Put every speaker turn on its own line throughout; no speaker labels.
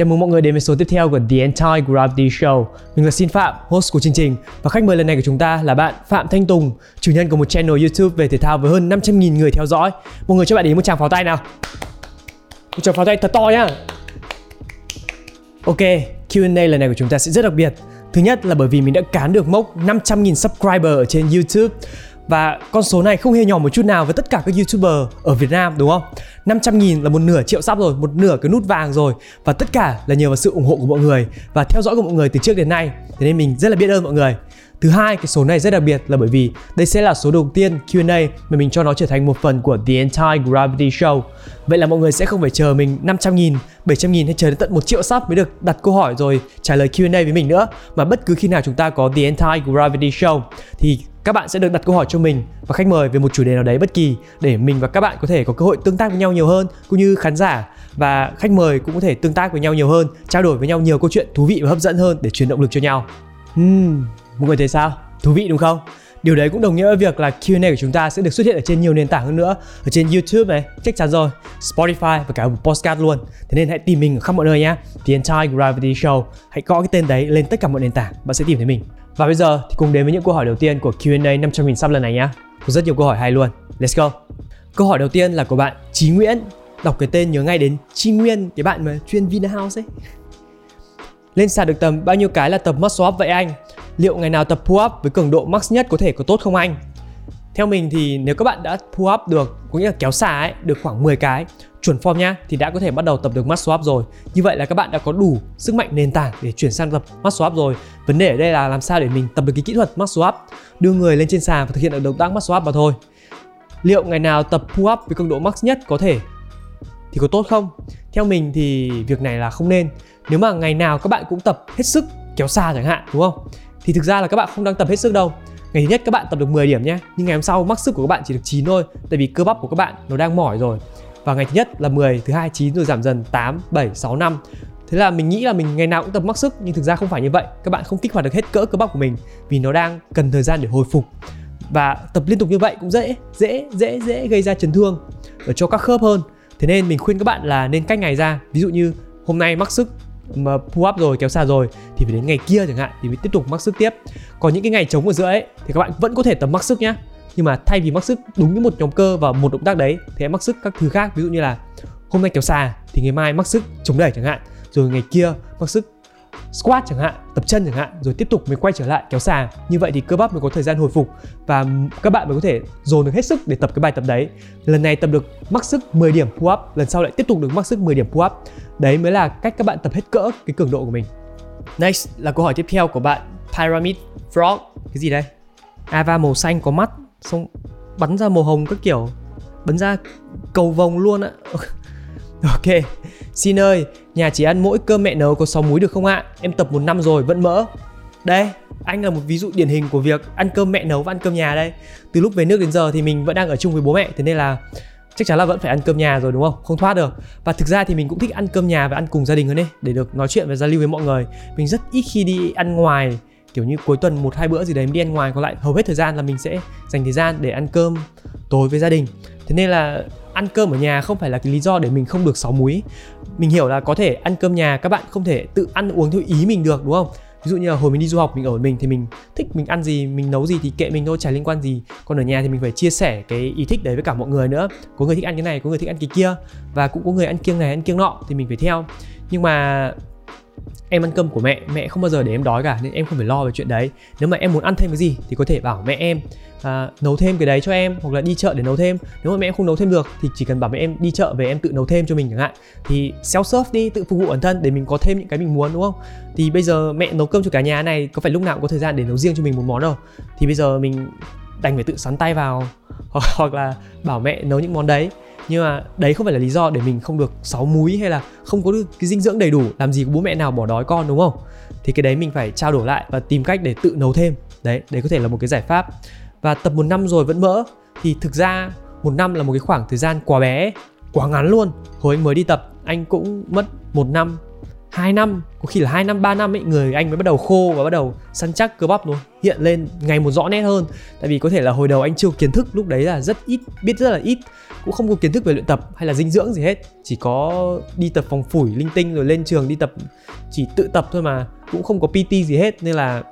Chào mừng mọi người đến với số tiếp theo của The Anti Gravity Show. Mình là Xin Phạm, host của chương trình và khách mời lần này của chúng ta là bạn Phạm Thanh Tùng, chủ nhân của một channel YouTube về thể thao với hơn 500.000 người theo dõi. Mọi người cho bạn ý một tràng pháo tay nào. Một tràng pháo tay thật to nhá. Ok, Q&A lần này của chúng ta sẽ rất đặc biệt. Thứ nhất là bởi vì mình đã cán được mốc 500.000 subscriber ở trên YouTube và con số này không hề nhỏ một chút nào với tất cả các youtuber ở Việt Nam đúng không? 500 nghìn là một nửa triệu sắp rồi, một nửa cái nút vàng rồi. Và tất cả là nhờ vào sự ủng hộ của mọi người. Và theo dõi của mọi người từ trước đến nay. Thế nên mình rất là biết ơn mọi người. Thứ hai, cái số này rất đặc biệt là bởi vì đây sẽ là số đầu tiên Q&A mà mình cho nó trở thành một phần của The Entire Gravity Show. Vậy là mọi người sẽ không phải chờ mình 500 nghìn, 700 nghìn hay chờ đến tận 1 triệu sub mới được đặt câu hỏi rồi trả lời Q&A với mình nữa. Mà bất cứ khi nào chúng ta có The Entire Gravity Show thì các bạn sẽ được đặt câu hỏi cho mình và khách mời về một chủ đề nào đấy bất kỳ để mình và các bạn có thể có cơ hội tương tác với nhau nhiều hơn cũng như khán giả và khách mời cũng có thể tương tác với nhau nhiều hơn trao đổi với nhau nhiều câu chuyện thú vị và hấp dẫn hơn để truyền động lực cho nhau hmm, mọi người thấy sao thú vị đúng không Điều đấy cũng đồng nghĩa với việc là Q&A của chúng ta sẽ được xuất hiện ở trên nhiều nền tảng hơn nữa Ở trên YouTube này, chắc chắn rồi Spotify và cả một podcast luôn Thế nên hãy tìm mình ở khắp mọi nơi nhé The Entire Gravity Show Hãy gõ cái tên đấy lên tất cả mọi nền tảng Bạn sẽ tìm thấy mình và bây giờ thì cùng đến với những câu hỏi đầu tiên của Q&A 500.000 sub lần này nhé. Có rất nhiều câu hỏi hay luôn. Let's go. Câu hỏi đầu tiên là của bạn Chí Nguyễn. Đọc cái tên nhớ ngay đến Chi Nguyên, cái bạn mà chuyên Vinahouse ấy. Lên sàn được tầm bao nhiêu cái là tập muscle up vậy anh? Liệu ngày nào tập pull up với cường độ max nhất có thể có tốt không anh? Theo mình thì nếu các bạn đã pull up được, có nghĩa là kéo xà ấy, được khoảng 10 cái chuẩn form nhá thì đã có thể bắt đầu tập được muscle up rồi. Như vậy là các bạn đã có đủ sức mạnh nền tảng để chuyển sang tập muscle up rồi. Vấn đề ở đây là làm sao để mình tập được cái kỹ thuật muscle up đưa người lên trên sàn và thực hiện được động tác muscle up mà thôi. Liệu ngày nào tập pull up với cường độ max nhất có thể thì có tốt không? Theo mình thì việc này là không nên. Nếu mà ngày nào các bạn cũng tập hết sức kéo xa chẳng hạn đúng không? Thì thực ra là các bạn không đang tập hết sức đâu. Ngày thứ nhất các bạn tập được 10 điểm nhé nhưng ngày hôm sau mắc sức của các bạn chỉ được 9 thôi tại vì cơ bắp của các bạn nó đang mỏi rồi. Và ngày thứ nhất là 10, thứ hai 9 rồi giảm dần 8, 7, 6, 5 Thế là mình nghĩ là mình ngày nào cũng tập mắc sức nhưng thực ra không phải như vậy. Các bạn không kích hoạt được hết cỡ cơ bắp của mình vì nó đang cần thời gian để hồi phục. Và tập liên tục như vậy cũng dễ, dễ, dễ, dễ gây ra chấn thương ở cho các khớp hơn. Thế nên mình khuyên các bạn là nên cách ngày ra. Ví dụ như hôm nay mắc sức, mà pull up rồi, kéo xa rồi, thì phải đến ngày kia chẳng hạn, thì mới tiếp tục mắc sức tiếp. Còn những cái ngày trống ở giữa ấy, thì các bạn vẫn có thể tập mắc sức nhá. Nhưng mà thay vì mắc sức đúng với một nhóm cơ và một động tác đấy, thì hãy mắc sức các thứ khác. Ví dụ như là hôm nay kéo xà, thì ngày mai mắc sức chống đẩy chẳng hạn. Rồi ngày kia mắc sức squat chẳng hạn tập chân chẳng hạn rồi tiếp tục mới quay trở lại kéo xà như vậy thì cơ bắp mới có thời gian hồi phục và các bạn mới có thể dồn được hết sức để tập cái bài tập đấy. Lần này tập được mắc sức 10 điểm pull up lần sau lại tiếp tục được mắc sức 10 điểm pull up. Đấy mới là cách các bạn tập hết cỡ cái cường độ của mình. Next là câu hỏi tiếp theo của bạn pyramid frog cái gì đây? Ava màu xanh có mắt xong bắn ra màu hồng các kiểu bắn ra cầu vồng luôn ạ ok, xin ơi, nhà chỉ ăn mỗi cơm mẹ nấu có 6 múi được không ạ? Em tập một năm rồi, vẫn mỡ. Đây, anh là một ví dụ điển hình của việc ăn cơm mẹ nấu và ăn cơm nhà đây. Từ lúc về nước đến giờ thì mình vẫn đang ở chung với bố mẹ, thế nên là chắc chắn là vẫn phải ăn cơm nhà rồi, đúng không? Không thoát được. Và thực ra thì mình cũng thích ăn cơm nhà và ăn cùng gia đình hơn đấy để được nói chuyện và giao lưu với mọi người. Mình rất ít khi đi ăn ngoài, kiểu như cuối tuần một hai bữa gì đấy đi ăn ngoài, còn lại hầu hết thời gian là mình sẽ dành thời gian để ăn cơm tối với gia đình. Thế nên là ăn cơm ở nhà không phải là cái lý do để mình không được sáu múi mình hiểu là có thể ăn cơm nhà các bạn không thể tự ăn uống theo ý mình được, đúng không? Ví dụ như là hồi mình đi du học, mình ở mình thì mình thích mình ăn gì, mình nấu gì thì kệ mình thôi, chả liên quan gì. Còn ở nhà thì mình phải chia sẻ cái ý thích đấy với cả mọi người nữa. Có người thích ăn cái này, có người thích ăn cái kia. Và cũng có người ăn kiêng này, ăn kiêng nọ thì mình phải theo. Nhưng mà em ăn cơm của mẹ mẹ không bao giờ để em đói cả nên em không phải lo về chuyện đấy. Nếu mà em muốn ăn thêm cái gì thì có thể bảo mẹ em à, nấu thêm cái đấy cho em hoặc là đi chợ để nấu thêm. Nếu mà mẹ em không nấu thêm được thì chỉ cần bảo mẹ em đi chợ về em tự nấu thêm cho mình chẳng hạn. Thì self serve đi tự phục vụ bản thân để mình có thêm những cái mình muốn đúng không? Thì bây giờ mẹ nấu cơm cho cả nhà này có phải lúc nào cũng có thời gian để nấu riêng cho mình một món đâu? Thì bây giờ mình đành phải tự sắn tay vào hoặc, hoặc là bảo mẹ nấu những món đấy nhưng mà đấy không phải là lý do để mình không được sáu múi hay là không có được cái dinh dưỡng đầy đủ, làm gì có bố mẹ nào bỏ đói con, đúng không? Thì cái đấy mình phải trao đổi lại và tìm cách để tự nấu thêm. Đấy đấy có thể là một cái giải pháp. Và tập một năm rồi vẫn mỡ. Thì thực ra một năm là một cái khoảng thời gian quá bé, quá ngắn luôn. Hồi anh mới đi tập, anh cũng mất một năm 2 năm, có khi là 2 năm 3 năm ấy, người anh mới bắt đầu khô và bắt đầu săn chắc cơ bắp luôn. Hiện lên ngày một rõ nét hơn. Tại vì có thể là hồi đầu anh chưa kiến thức, lúc đấy là rất ít, biết rất là ít cũng không có kiến thức về luyện tập hay là dinh dưỡng gì hết. Chỉ có đi tập phòng phủi, linh tinh rồi lên trường đi tập, chỉ tự tập thôi mà, cũng không có PT gì hết, nên là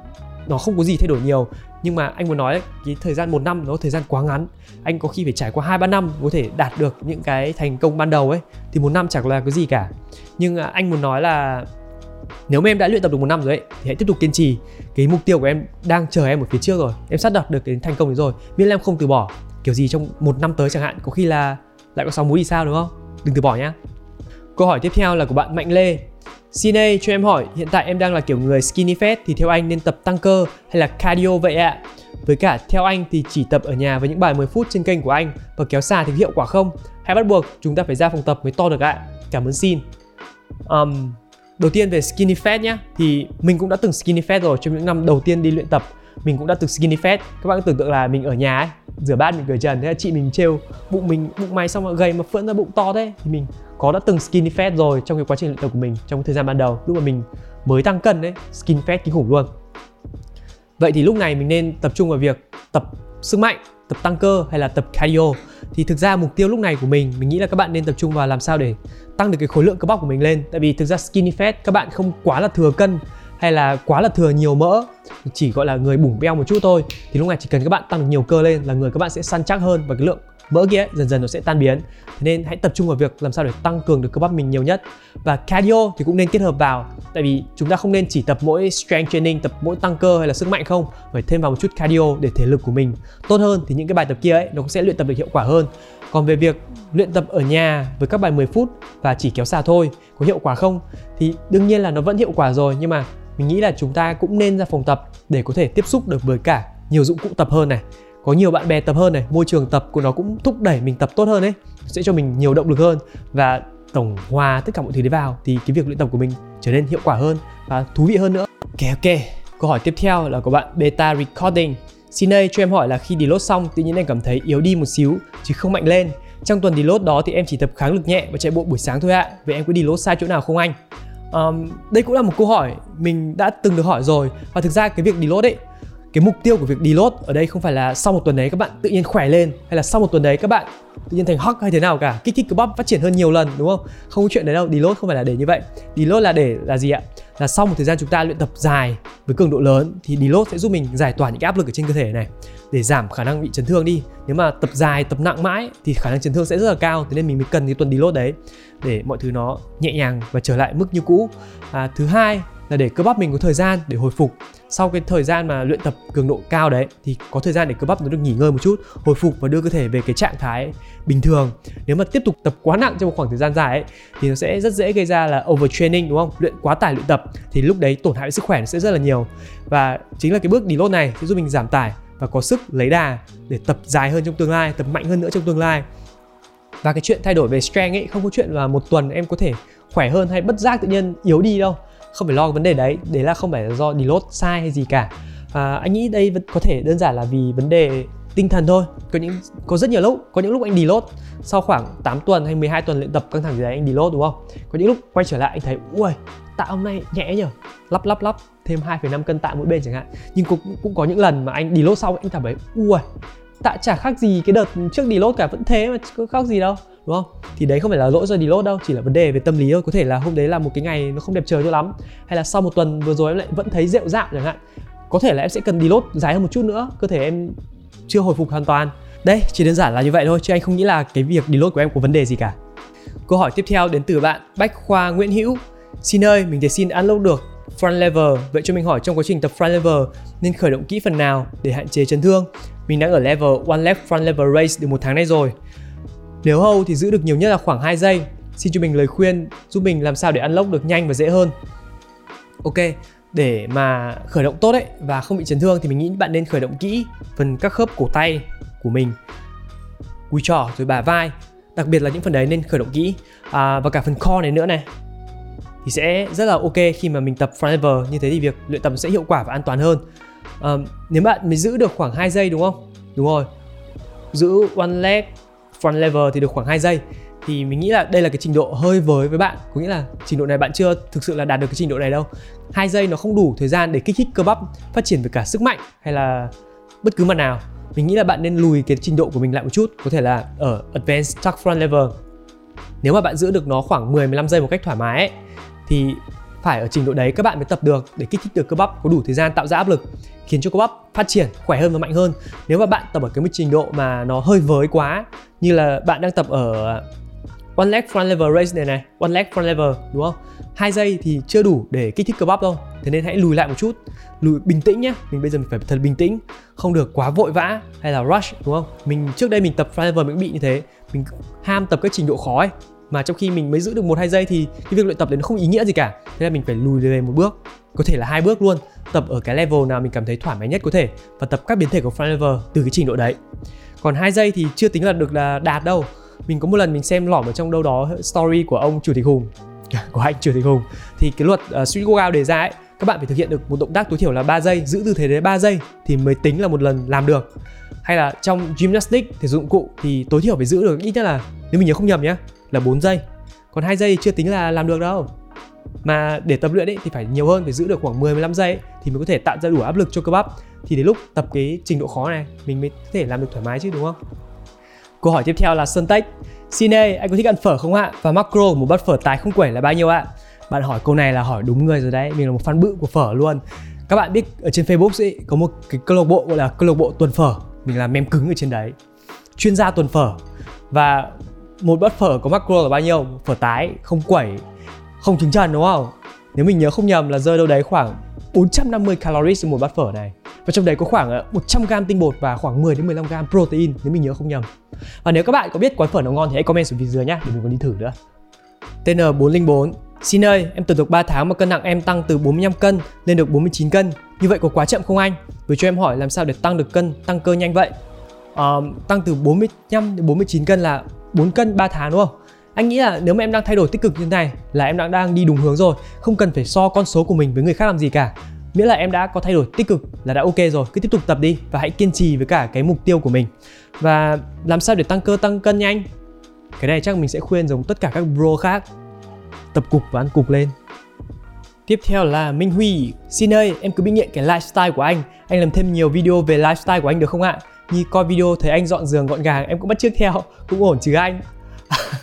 nó không có gì thay đổi nhiều. Nhưng mà anh muốn nói cái thời gian một năm nó thời gian quá ngắn. Anh có khi phải trải qua hai ba năm có thể đạt được những cái thành công ban đầu ấy, thì một năm chẳng là cái gì cả. Nhưng à, anh muốn nói là nếu mà em đã luyện tập được một năm rồi ấy, thì hãy tiếp tục kiên trì. Cái mục tiêu của em đang chờ em ở phía trước rồi. Em sắp đạt được cái thành công rồi, miễn là em không từ bỏ kiểu gì trong một năm tới chẳng hạn có khi là lại có sáu múi thì sao đúng không đừng từ bỏ nhá câu hỏi tiếp theo là của bạn mạnh lê Xin A cho em hỏi, hiện tại em đang là kiểu người skinny fat thì theo anh nên tập tăng cơ hay là cardio vậy ạ? Với cả theo anh thì chỉ tập ở nhà với những bài 10 phút trên kênh của anh và kéo xa thì hiệu quả không? Hay bắt buộc chúng ta phải ra phòng tập mới to được ạ? Cảm ơn xin. Um, đầu tiên về skinny fat nhá, thì mình cũng đã từng skinny fat rồi trong những năm đầu tiên đi luyện tập. Mình cũng đã từng skinny fat. Các bạn tưởng tượng là mình ở nhà ấy, rửa bát mình cởi trần thế là chị mình trêu, bụng mình, bụng mày xong mà gầy mà phượng ra bụng to thế. Thì mình có đã từng skinny fat rồi trong cái quá trình luyện tập của mình, trong thời gian ban đầu, lúc mà mình mới tăng cân đấy skin fat kinh khủng luôn. Vậy thì lúc này mình nên tập trung vào việc tập sức mạnh, tập tăng cơ hay là tập cardio. Thì thực ra mục tiêu lúc này của mình mình nghĩ là các bạn nên tập trung vào làm sao để tăng được cái khối lượng cơ bắp của mình lên. Tại vì thực ra skinny fat các bạn không quá là thừa cân hay là quá là thừa nhiều mỡ chỉ gọi là người bủng beo một chút thôi thì lúc này chỉ cần các bạn tăng được nhiều cơ lên là người các bạn sẽ săn chắc hơn và cái lượng mỡ kia ấy, dần dần nó sẽ tan biến. Thế nên hãy tập trung vào việc làm sao để tăng cường được cơ bắp mình nhiều nhất. Và cardio thì cũng nên kết hợp vào tại vì chúng ta không nên chỉ tập mỗi strength training tập mỗi tăng cơ hay là sức mạnh không phải thêm vào một chút cardio để thể lực của mình tốt hơn thì những cái bài tập kia ấy nó cũng sẽ luyện tập được hiệu quả hơn. Còn về việc luyện tập ở nhà với các bài 10 phút và chỉ kéo xà thôi có hiệu quả không thì đương nhiên là nó vẫn hiệu quả rồi nhưng mà mình nghĩ là chúng ta cũng nên ra phòng tập để có thể tiếp xúc được với cả nhiều dụng cụ tập hơn này. Có nhiều bạn bè tập hơn này, môi trường tập của nó cũng thúc đẩy mình tập tốt hơn ấy, sẽ cho mình nhiều động lực hơn. Và tổng hòa tất cả mọi thứ đấy vào thì cái việc luyện tập của mình trở nên hiệu quả hơn và thú vị hơn nữa. Ok ok. Câu hỏi tiếp theo là của bạn beta recording. Xin đây cho em hỏi là khi deload xong, tự nhiên em cảm thấy yếu đi một xíu, chứ không mạnh lên. Trong tuần deload đó thì em chỉ tập kháng lực nhẹ và chạy bộ buổi sáng thôi ạ. Vậy em có deload sai chỗ nào không anh? Um, đây cũng là một câu hỏi mình đã từng được hỏi rồi. Và thực ra cái việc deload ấy cái mục tiêu của việc deload ở đây không phải là sau một tuần đấy các bạn tự nhiên khỏe lên hay là sau một tuần đấy các bạn tự nhiên thành hot hay thế nào cả. Kích thích cơ bắp phát triển hơn nhiều lần đúng không? Không có chuyện đấy đâu deload không phải là để như vậy. Deload là để là gì ạ? Là sau một thời gian chúng ta luyện tập dài với cường độ lớn thì deload sẽ giúp mình giải tỏa những cái áp lực ở trên cơ thể này để giảm khả năng bị chấn thương đi. Nếu mà tập dài tập nặng mãi thì khả năng chấn thương sẽ rất là cao thế nên mình mới cần cái tuần deload đấy để mọi thứ nó nhẹ nhàng và trở lại mức như cũ. À, thứ hai là để cơ bắp mình có thời gian để hồi phục. Sau cái thời gian mà luyện tập cường độ cao đấy thì có thời gian để cơ bắp nó được nghỉ ngơi một chút hồi phục và đưa cơ thể về cái trạng thái bình thường. Nếu mà tiếp tục tập quá nặng trong một khoảng thời gian dài ấy, thì nó sẽ rất dễ gây ra là overtraining đúng không? Luyện quá tải luyện tập thì lúc đấy tổn hại sức khỏe nó sẽ rất là nhiều. Và chính là cái bước deload này sẽ giúp mình giảm tải và có sức lấy đà để tập dài hơn trong tương lai tập mạnh hơn nữa trong tương lai. Và cái chuyện thay đổi về strength ấy không có chuyện là một tuần em có thể khỏe hơn hay bất giác tự nhiên yếu đi đâu không phải lo cái vấn đề đấy đấy là không phải là do deload sai hay gì cả. Và anh nghĩ đây có thể đơn giản là vì vấn đề tinh thần thôi. Có những có rất nhiều lúc có những lúc anh deload sau khoảng 8 tuần hay 12 tuần luyện tập căng thẳng gì đấy anh deload đúng không? Có những lúc quay trở lại anh thấy ui tạ hôm nay nhẹ nhở lắp lắp lắp thêm 2,5 cân tạ mỗi bên chẳng hạn. Nhưng cũng cũng có những lần mà anh deload sau anh cảm thấy ui tạ chả khác gì cái đợt trước deload cả vẫn thế mà có khác gì đâu đúng không? Thì đấy không phải là lỗi do deload đâu, chỉ là vấn đề về tâm lý thôi. Có thể là hôm đấy là một cái ngày nó không đẹp trời cho lắm, hay là sau một tuần vừa rồi em lại vẫn thấy rệu rạo chẳng hạn. Có thể là em sẽ cần deload dài hơn một chút nữa, cơ thể em chưa hồi phục hoàn toàn. Đây, chỉ đơn giản là như vậy thôi, chứ anh không nghĩ là cái việc deload của em có vấn đề gì cả. Câu hỏi tiếp theo đến từ bạn bách khoa nguyễn hữu. Xin ơi, mình thể xin unlock được front lever. Vậy cho mình hỏi trong quá trình tập front lever nên khởi động kỹ phần nào để hạn chế chấn thương? Mình đang ở level one left front lever race được một tháng nay rồi nếu hold thì giữ được nhiều nhất là khoảng 2 giây. Xin cho mình lời khuyên giúp mình làm sao để unlock được nhanh và dễ hơn. Ok, để mà khởi động tốt đấy và không bị chấn thương thì mình nghĩ bạn nên khởi động kỹ phần các khớp cổ tay của mình. Cùi trỏ rồi bả vai. Đặc biệt là những phần đấy nên khởi động kỹ. À, và cả phần core này nữa này. Thì sẽ rất là ok khi mà mình tập front lever như thế thì việc luyện tập sẽ hiệu quả và an toàn hơn. À, nếu bạn mới giữ được khoảng 2 giây đúng không? Đúng rồi. Giữ one leg front lever thì được khoảng 2 giây. Thì mình nghĩ là đây là cái trình độ hơi với với bạn. Có nghĩa là trình độ này bạn chưa thực sự là đạt được cái trình độ này đâu. Hai giây nó không đủ thời gian để kích thích cơ bắp phát triển về cả sức mạnh hay là bất cứ mặt nào. Mình nghĩ là bạn nên lùi cái trình độ của mình lại một chút. Có thể là ở advanced tuck front level nếu mà bạn giữ được nó khoảng 10 15 giây một cách thoải mái ấy, thì phải ở trình độ đấy các bạn mới tập được, để kích thích được cơ bắp có đủ thời gian tạo ra áp lực, khiến cho cơ bắp phát triển, khỏe hơn và mạnh hơn. Nếu mà bạn tập ở cái mức trình độ mà nó hơi với quá, như là bạn đang tập ở one leg, front lever raise này này, one leg, front lever, đúng không? Hai giây thì chưa đủ để kích thích cơ bắp đâu. Thế nên hãy lùi lại một chút, lùi bình tĩnh nhé. Mình bây giờ mình phải thật bình tĩnh, không được quá vội vã hay là rush, đúng không? Mình trước đây mình tập front lever mình cũng bị như thế. Mình ham tập các trình độ khó ấy mà trong khi mình mới giữ được một hai giây thì cái việc luyện tập đấy nó không ý nghĩa gì cả. Thế là mình phải lùi về một bước có thể là hai bước luôn. Tập ở cái level nào mình cảm thấy thoải mái nhất có thể và tập các biến thể của front lever từ cái trình độ đấy. Còn hai giây thì chưa tính là được là đạt đâu. Mình có một lần mình xem lỏm ở trong đâu đó story của ông chủ tịch hùng. Của anh chủ tịch hùng. Thì cái luật uh, street workout đề ra ấy các bạn phải thực hiện được một động tác tối thiểu là 3 giây giữ tư thế đấy 3 giây thì mới tính là một lần làm được. Hay là trong gymnastics thể dụng cụ thì tối thiểu phải giữ được ít nhất là nếu mình nhớ không nhầm nhé là 4 giây còn hai giây chưa tính là làm được đâu mà để tập luyện ấy thì phải nhiều hơn phải giữ được khoảng 10 15 giây ấy, thì mới có thể tạo ra đủ áp lực cho cơ bắp thì đến lúc tập cái trình độ khó này mình mới có thể làm được thoải mái chứ đúng không câu hỏi tiếp theo là Sơn Tech Xin ơi, anh có thích ăn phở không ạ? Và macro một bát phở tái không quẩy là bao nhiêu ạ? Bạn hỏi câu này là hỏi đúng người rồi đấy, mình là một fan bự của phở luôn. Các bạn biết ở trên Facebook ấy có một cái câu lạc bộ gọi là câu lạc bộ tuần phở, mình là mem cứng ở trên đấy. Chuyên gia tuần phở và một bát phở có macro là bao nhiêu? Phở tái không quẩy, không trứng trần đúng không? Nếu mình nhớ không nhầm là rơi đâu đấy khoảng 450 calories một bát phở này và trong đấy có khoảng ờ, 100 g tinh bột và khoảng 10 đến 15 g protein nếu mình nhớ không nhầm. Và nếu các bạn có biết quán phở nào ngon thì hãy comment xuống phía dưới nhé để mình còn đi thử nữa. TN404 Xin ơi, em tập được 3 tháng mà cân nặng em tăng từ 45 cân lên được 49 cân. Như vậy có quá chậm không anh? vừa cho em hỏi làm sao để tăng được cân, tăng cơ nhanh vậy? Uh, tăng từ 45 đến 49 cân là 4 cân 3 tháng đúng không? Anh nghĩ là nếu mà em đang thay đổi tích cực như thế này là em đang đang đi đúng hướng rồi, không cần phải so con số của mình với người khác làm gì cả. Miễn là em đã có thay đổi tích cực là đã ok rồi, cứ tiếp tục tập đi và hãy kiên trì với cả cái mục tiêu của mình. Và làm sao để tăng cơ tăng cân nhanh? Cái này chắc mình sẽ khuyên giống tất cả các bro khác. Tập cục và ăn cục lên. Tiếp theo là Minh Huy Xin ơi, em cứ bị nghiện cái lifestyle của anh Anh làm thêm nhiều video về lifestyle của anh được không ạ? Như coi video thấy anh dọn giường gọn gàng Em cũng bắt chước theo, cũng ổn chứ anh.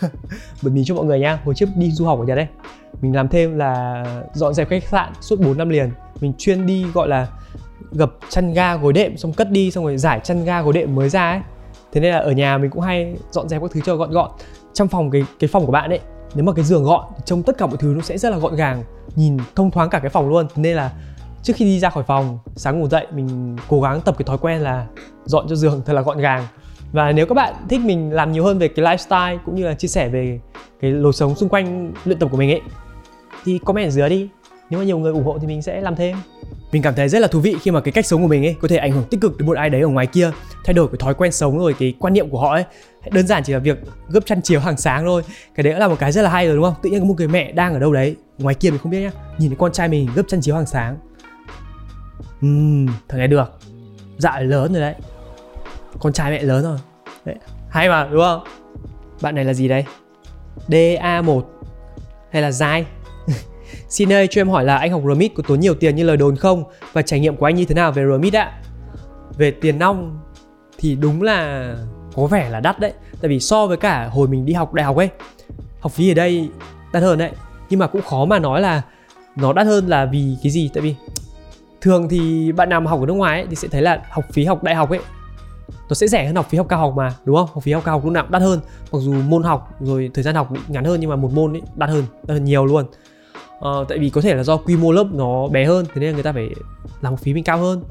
Bật mí cho mọi người nha hồi trước đi du học ở nhật đấy mình làm thêm là dọn dẹp khách sạn suốt 4 năm liền. Mình chuyên đi gọi là gập chăn ga gối đệm xong cất đi xong rồi giải chăn ga gối đệm mới ra ấy. Thế nên là ở nhà mình cũng hay dọn dẹp các thứ cho gọn gọn. Trong phòng cái cái phòng của bạn ấy nếu mà cái giường gọn trông tất cả mọi thứ nó sẽ rất là gọn gàng nhìn thông thoáng cả cái phòng luôn. Nên là trước khi đi ra khỏi phòng, sáng ngủ dậy, mình cố gắng tập cái thói quen là dọn cho giường, thật là gọn gàng. Và nếu các bạn thích mình làm nhiều hơn về cái lifestyle cũng như là chia sẻ về cái lối sống xung quanh luyện tập của mình ấy, thì comment ở dưới đi. Nếu mà nhiều người ủng hộ thì mình sẽ làm thêm. Mình cảm thấy rất là thú vị khi mà cái cách sống của mình ấy có thể ảnh hưởng tích cực đến một ai đấy ở ngoài kia, thay đổi cái thói quen sống rồi cái quan niệm của họ ấy. Đơn giản chỉ là việc gấp chăn chiếu hàng sáng thôi. Cái đấy là một cái rất là hay rồi, đúng không? Tự nhiên có một người mẹ đang ở đâu đấy, ngoài kia mình không biết nhá, nhìn thấy con trai mình gấp chăn chiếu hàng sáng ừ, thằng này được. Dạ lớn rồi đấy. Con trai mẹ lớn rồi. Đấy. hay mà đúng không? Bạn này là gì đây? DA1 hay là dai Xin ơi cho em hỏi là anh học Remit có tốn nhiều tiền như lời đồn không? Và trải nghiệm của anh như thế nào về Remit ạ? Về tiền nong thì đúng là có vẻ là đắt đấy. Tại vì so với cả hồi mình đi học đại học ấy Học phí ở đây đắt hơn đấy. Nhưng mà cũng khó mà nói là nó đắt hơn là vì cái gì? Tại vì thường thì bạn nào mà học ở nước ngoài ấy, thì sẽ thấy là học phí học đại học ấy nó sẽ rẻ hơn học phí học cao học mà đúng không? Học phí học cao học lúc nào cũng đắt hơn. Mặc dù môn học rồi thời gian học bị ngắn hơn nhưng mà một môn ấy đắt hơn đắt hơn nhiều luôn. Ờ, tại vì có thể là do quy mô lớp nó bé hơn thế nên là người ta phải làm học phí mình cao hơn.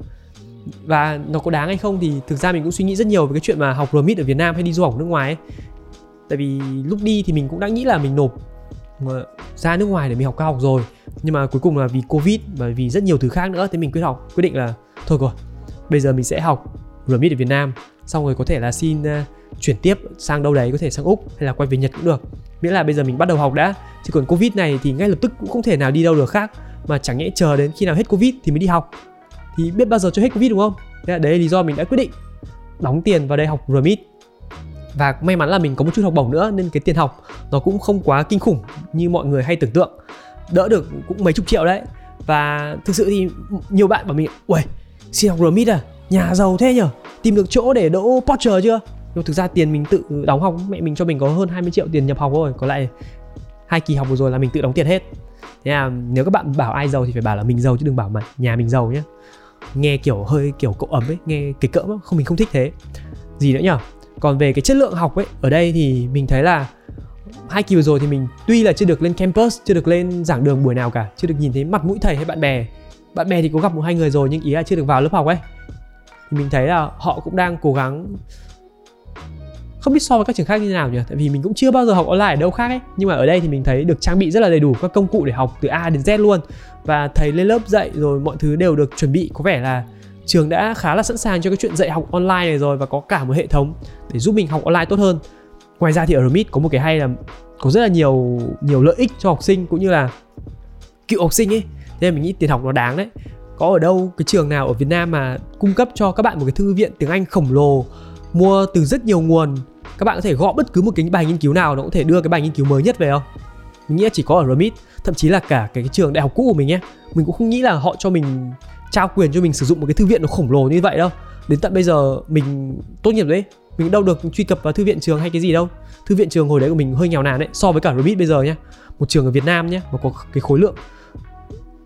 Và nó có đáng hay không thì thực ra mình cũng suy nghĩ rất nhiều về cái chuyện mà học RMIT ở Việt Nam hay đi du học nước ngoài ấy. tại vì lúc đi thì mình cũng đã nghĩ là mình nộp ờ, ra nước ngoài để mình học cao học rồi nhưng mà cuối cùng là vì covid và vì rất nhiều thứ khác nữa thì mình quyết học quyết định là thôi rồi bây giờ mình sẽ học remit ở Việt Nam xong rồi có thể là xin uh, chuyển tiếp sang đâu đấy có thể sang úc hay là quay về nhật cũng được. Miễn là bây giờ mình bắt đầu học đã chứ còn covid này thì ngay lập tức cũng không thể nào đi đâu được khác mà chẳng nhẽ chờ đến khi nào hết covid thì mới đi học. Thì biết bao giờ cho hết covid đúng không? Thế là đấy là lý do mình đã quyết định đóng tiền vào đây học Remit và may mắn là mình có một chút học bổng nữa nên cái tiền học nó cũng không quá kinh khủng như mọi người hay tưởng tượng đỡ được cũng mấy chục triệu đấy. Và thực sự thì nhiều bạn bảo mình ui xin học RMIT à? Nhà giàu thế nhở? Tìm được chỗ để đỗ Porsche chưa? Nhưng thực ra tiền mình tự đóng học, mẹ mình cho mình có hơn 20 triệu tiền nhập học thôi. Có lại hai kỳ học vừa rồi là mình tự đóng tiền hết. Thế là nếu các bạn bảo ai giàu thì phải bảo là mình giàu chứ đừng bảo mà nhà mình giàu nhé nghe kiểu hơi kiểu cậu ấm ấy, nghe cái cỡ không, mình không thích thế. Gì nữa nhở? Còn về cái chất lượng học ấy, ở đây thì mình thấy là hai kỳ vừa rồi thì mình tuy là chưa được lên campus, chưa được lên giảng đường buổi nào cả, chưa được nhìn thấy mặt mũi thầy hay bạn bè. Bạn bè thì có gặp một hai người rồi nhưng ý là chưa được vào lớp học ấy. Thì mình thấy là họ cũng đang cố gắng không biết so với các trường khác như thế nào nhỉ? Tại vì mình cũng chưa bao giờ học online ở đâu khác ấy. Nhưng mà ở đây thì mình thấy được trang bị rất là đầy đủ các công cụ để học từ A đến Z luôn. Và thầy lên lớp dạy rồi mọi thứ đều được chuẩn bị. Có vẻ là trường đã khá là sẵn sàng cho cái chuyện dạy học online này rồi và có cả một hệ thống để giúp mình học online tốt hơn ngoài ra thì ở RMIT có một cái hay là có rất là nhiều nhiều lợi ích cho học sinh cũng như là cựu học sinh ấy. Nên mình nghĩ tiền học nó đáng đấy. Có ở đâu cái trường nào ở Việt Nam mà cung cấp cho các bạn một cái thư viện tiếng Anh khổng lồ, mua từ rất nhiều nguồn, các bạn có thể gõ bất cứ một cái bài nghiên cứu nào nó cũng thể đưa cái bài nghiên cứu mới nhất về không? Mình nghĩ chỉ có ở RMIT thậm chí là cả cái trường đại học cũ của mình nhé. Mình cũng không nghĩ là họ cho mình trao quyền cho mình sử dụng một cái thư viện nó khổng lồ như vậy đâu. Đến tận bây giờ mình tốt nghiệp đấy mình đâu được truy cập vào thư viện trường hay cái gì đâu thư viện trường hồi đấy của mình hơi nghèo nàn đấy so với cả RMIT bây giờ nhé một trường ở Việt Nam nhé mà có cái khối lượng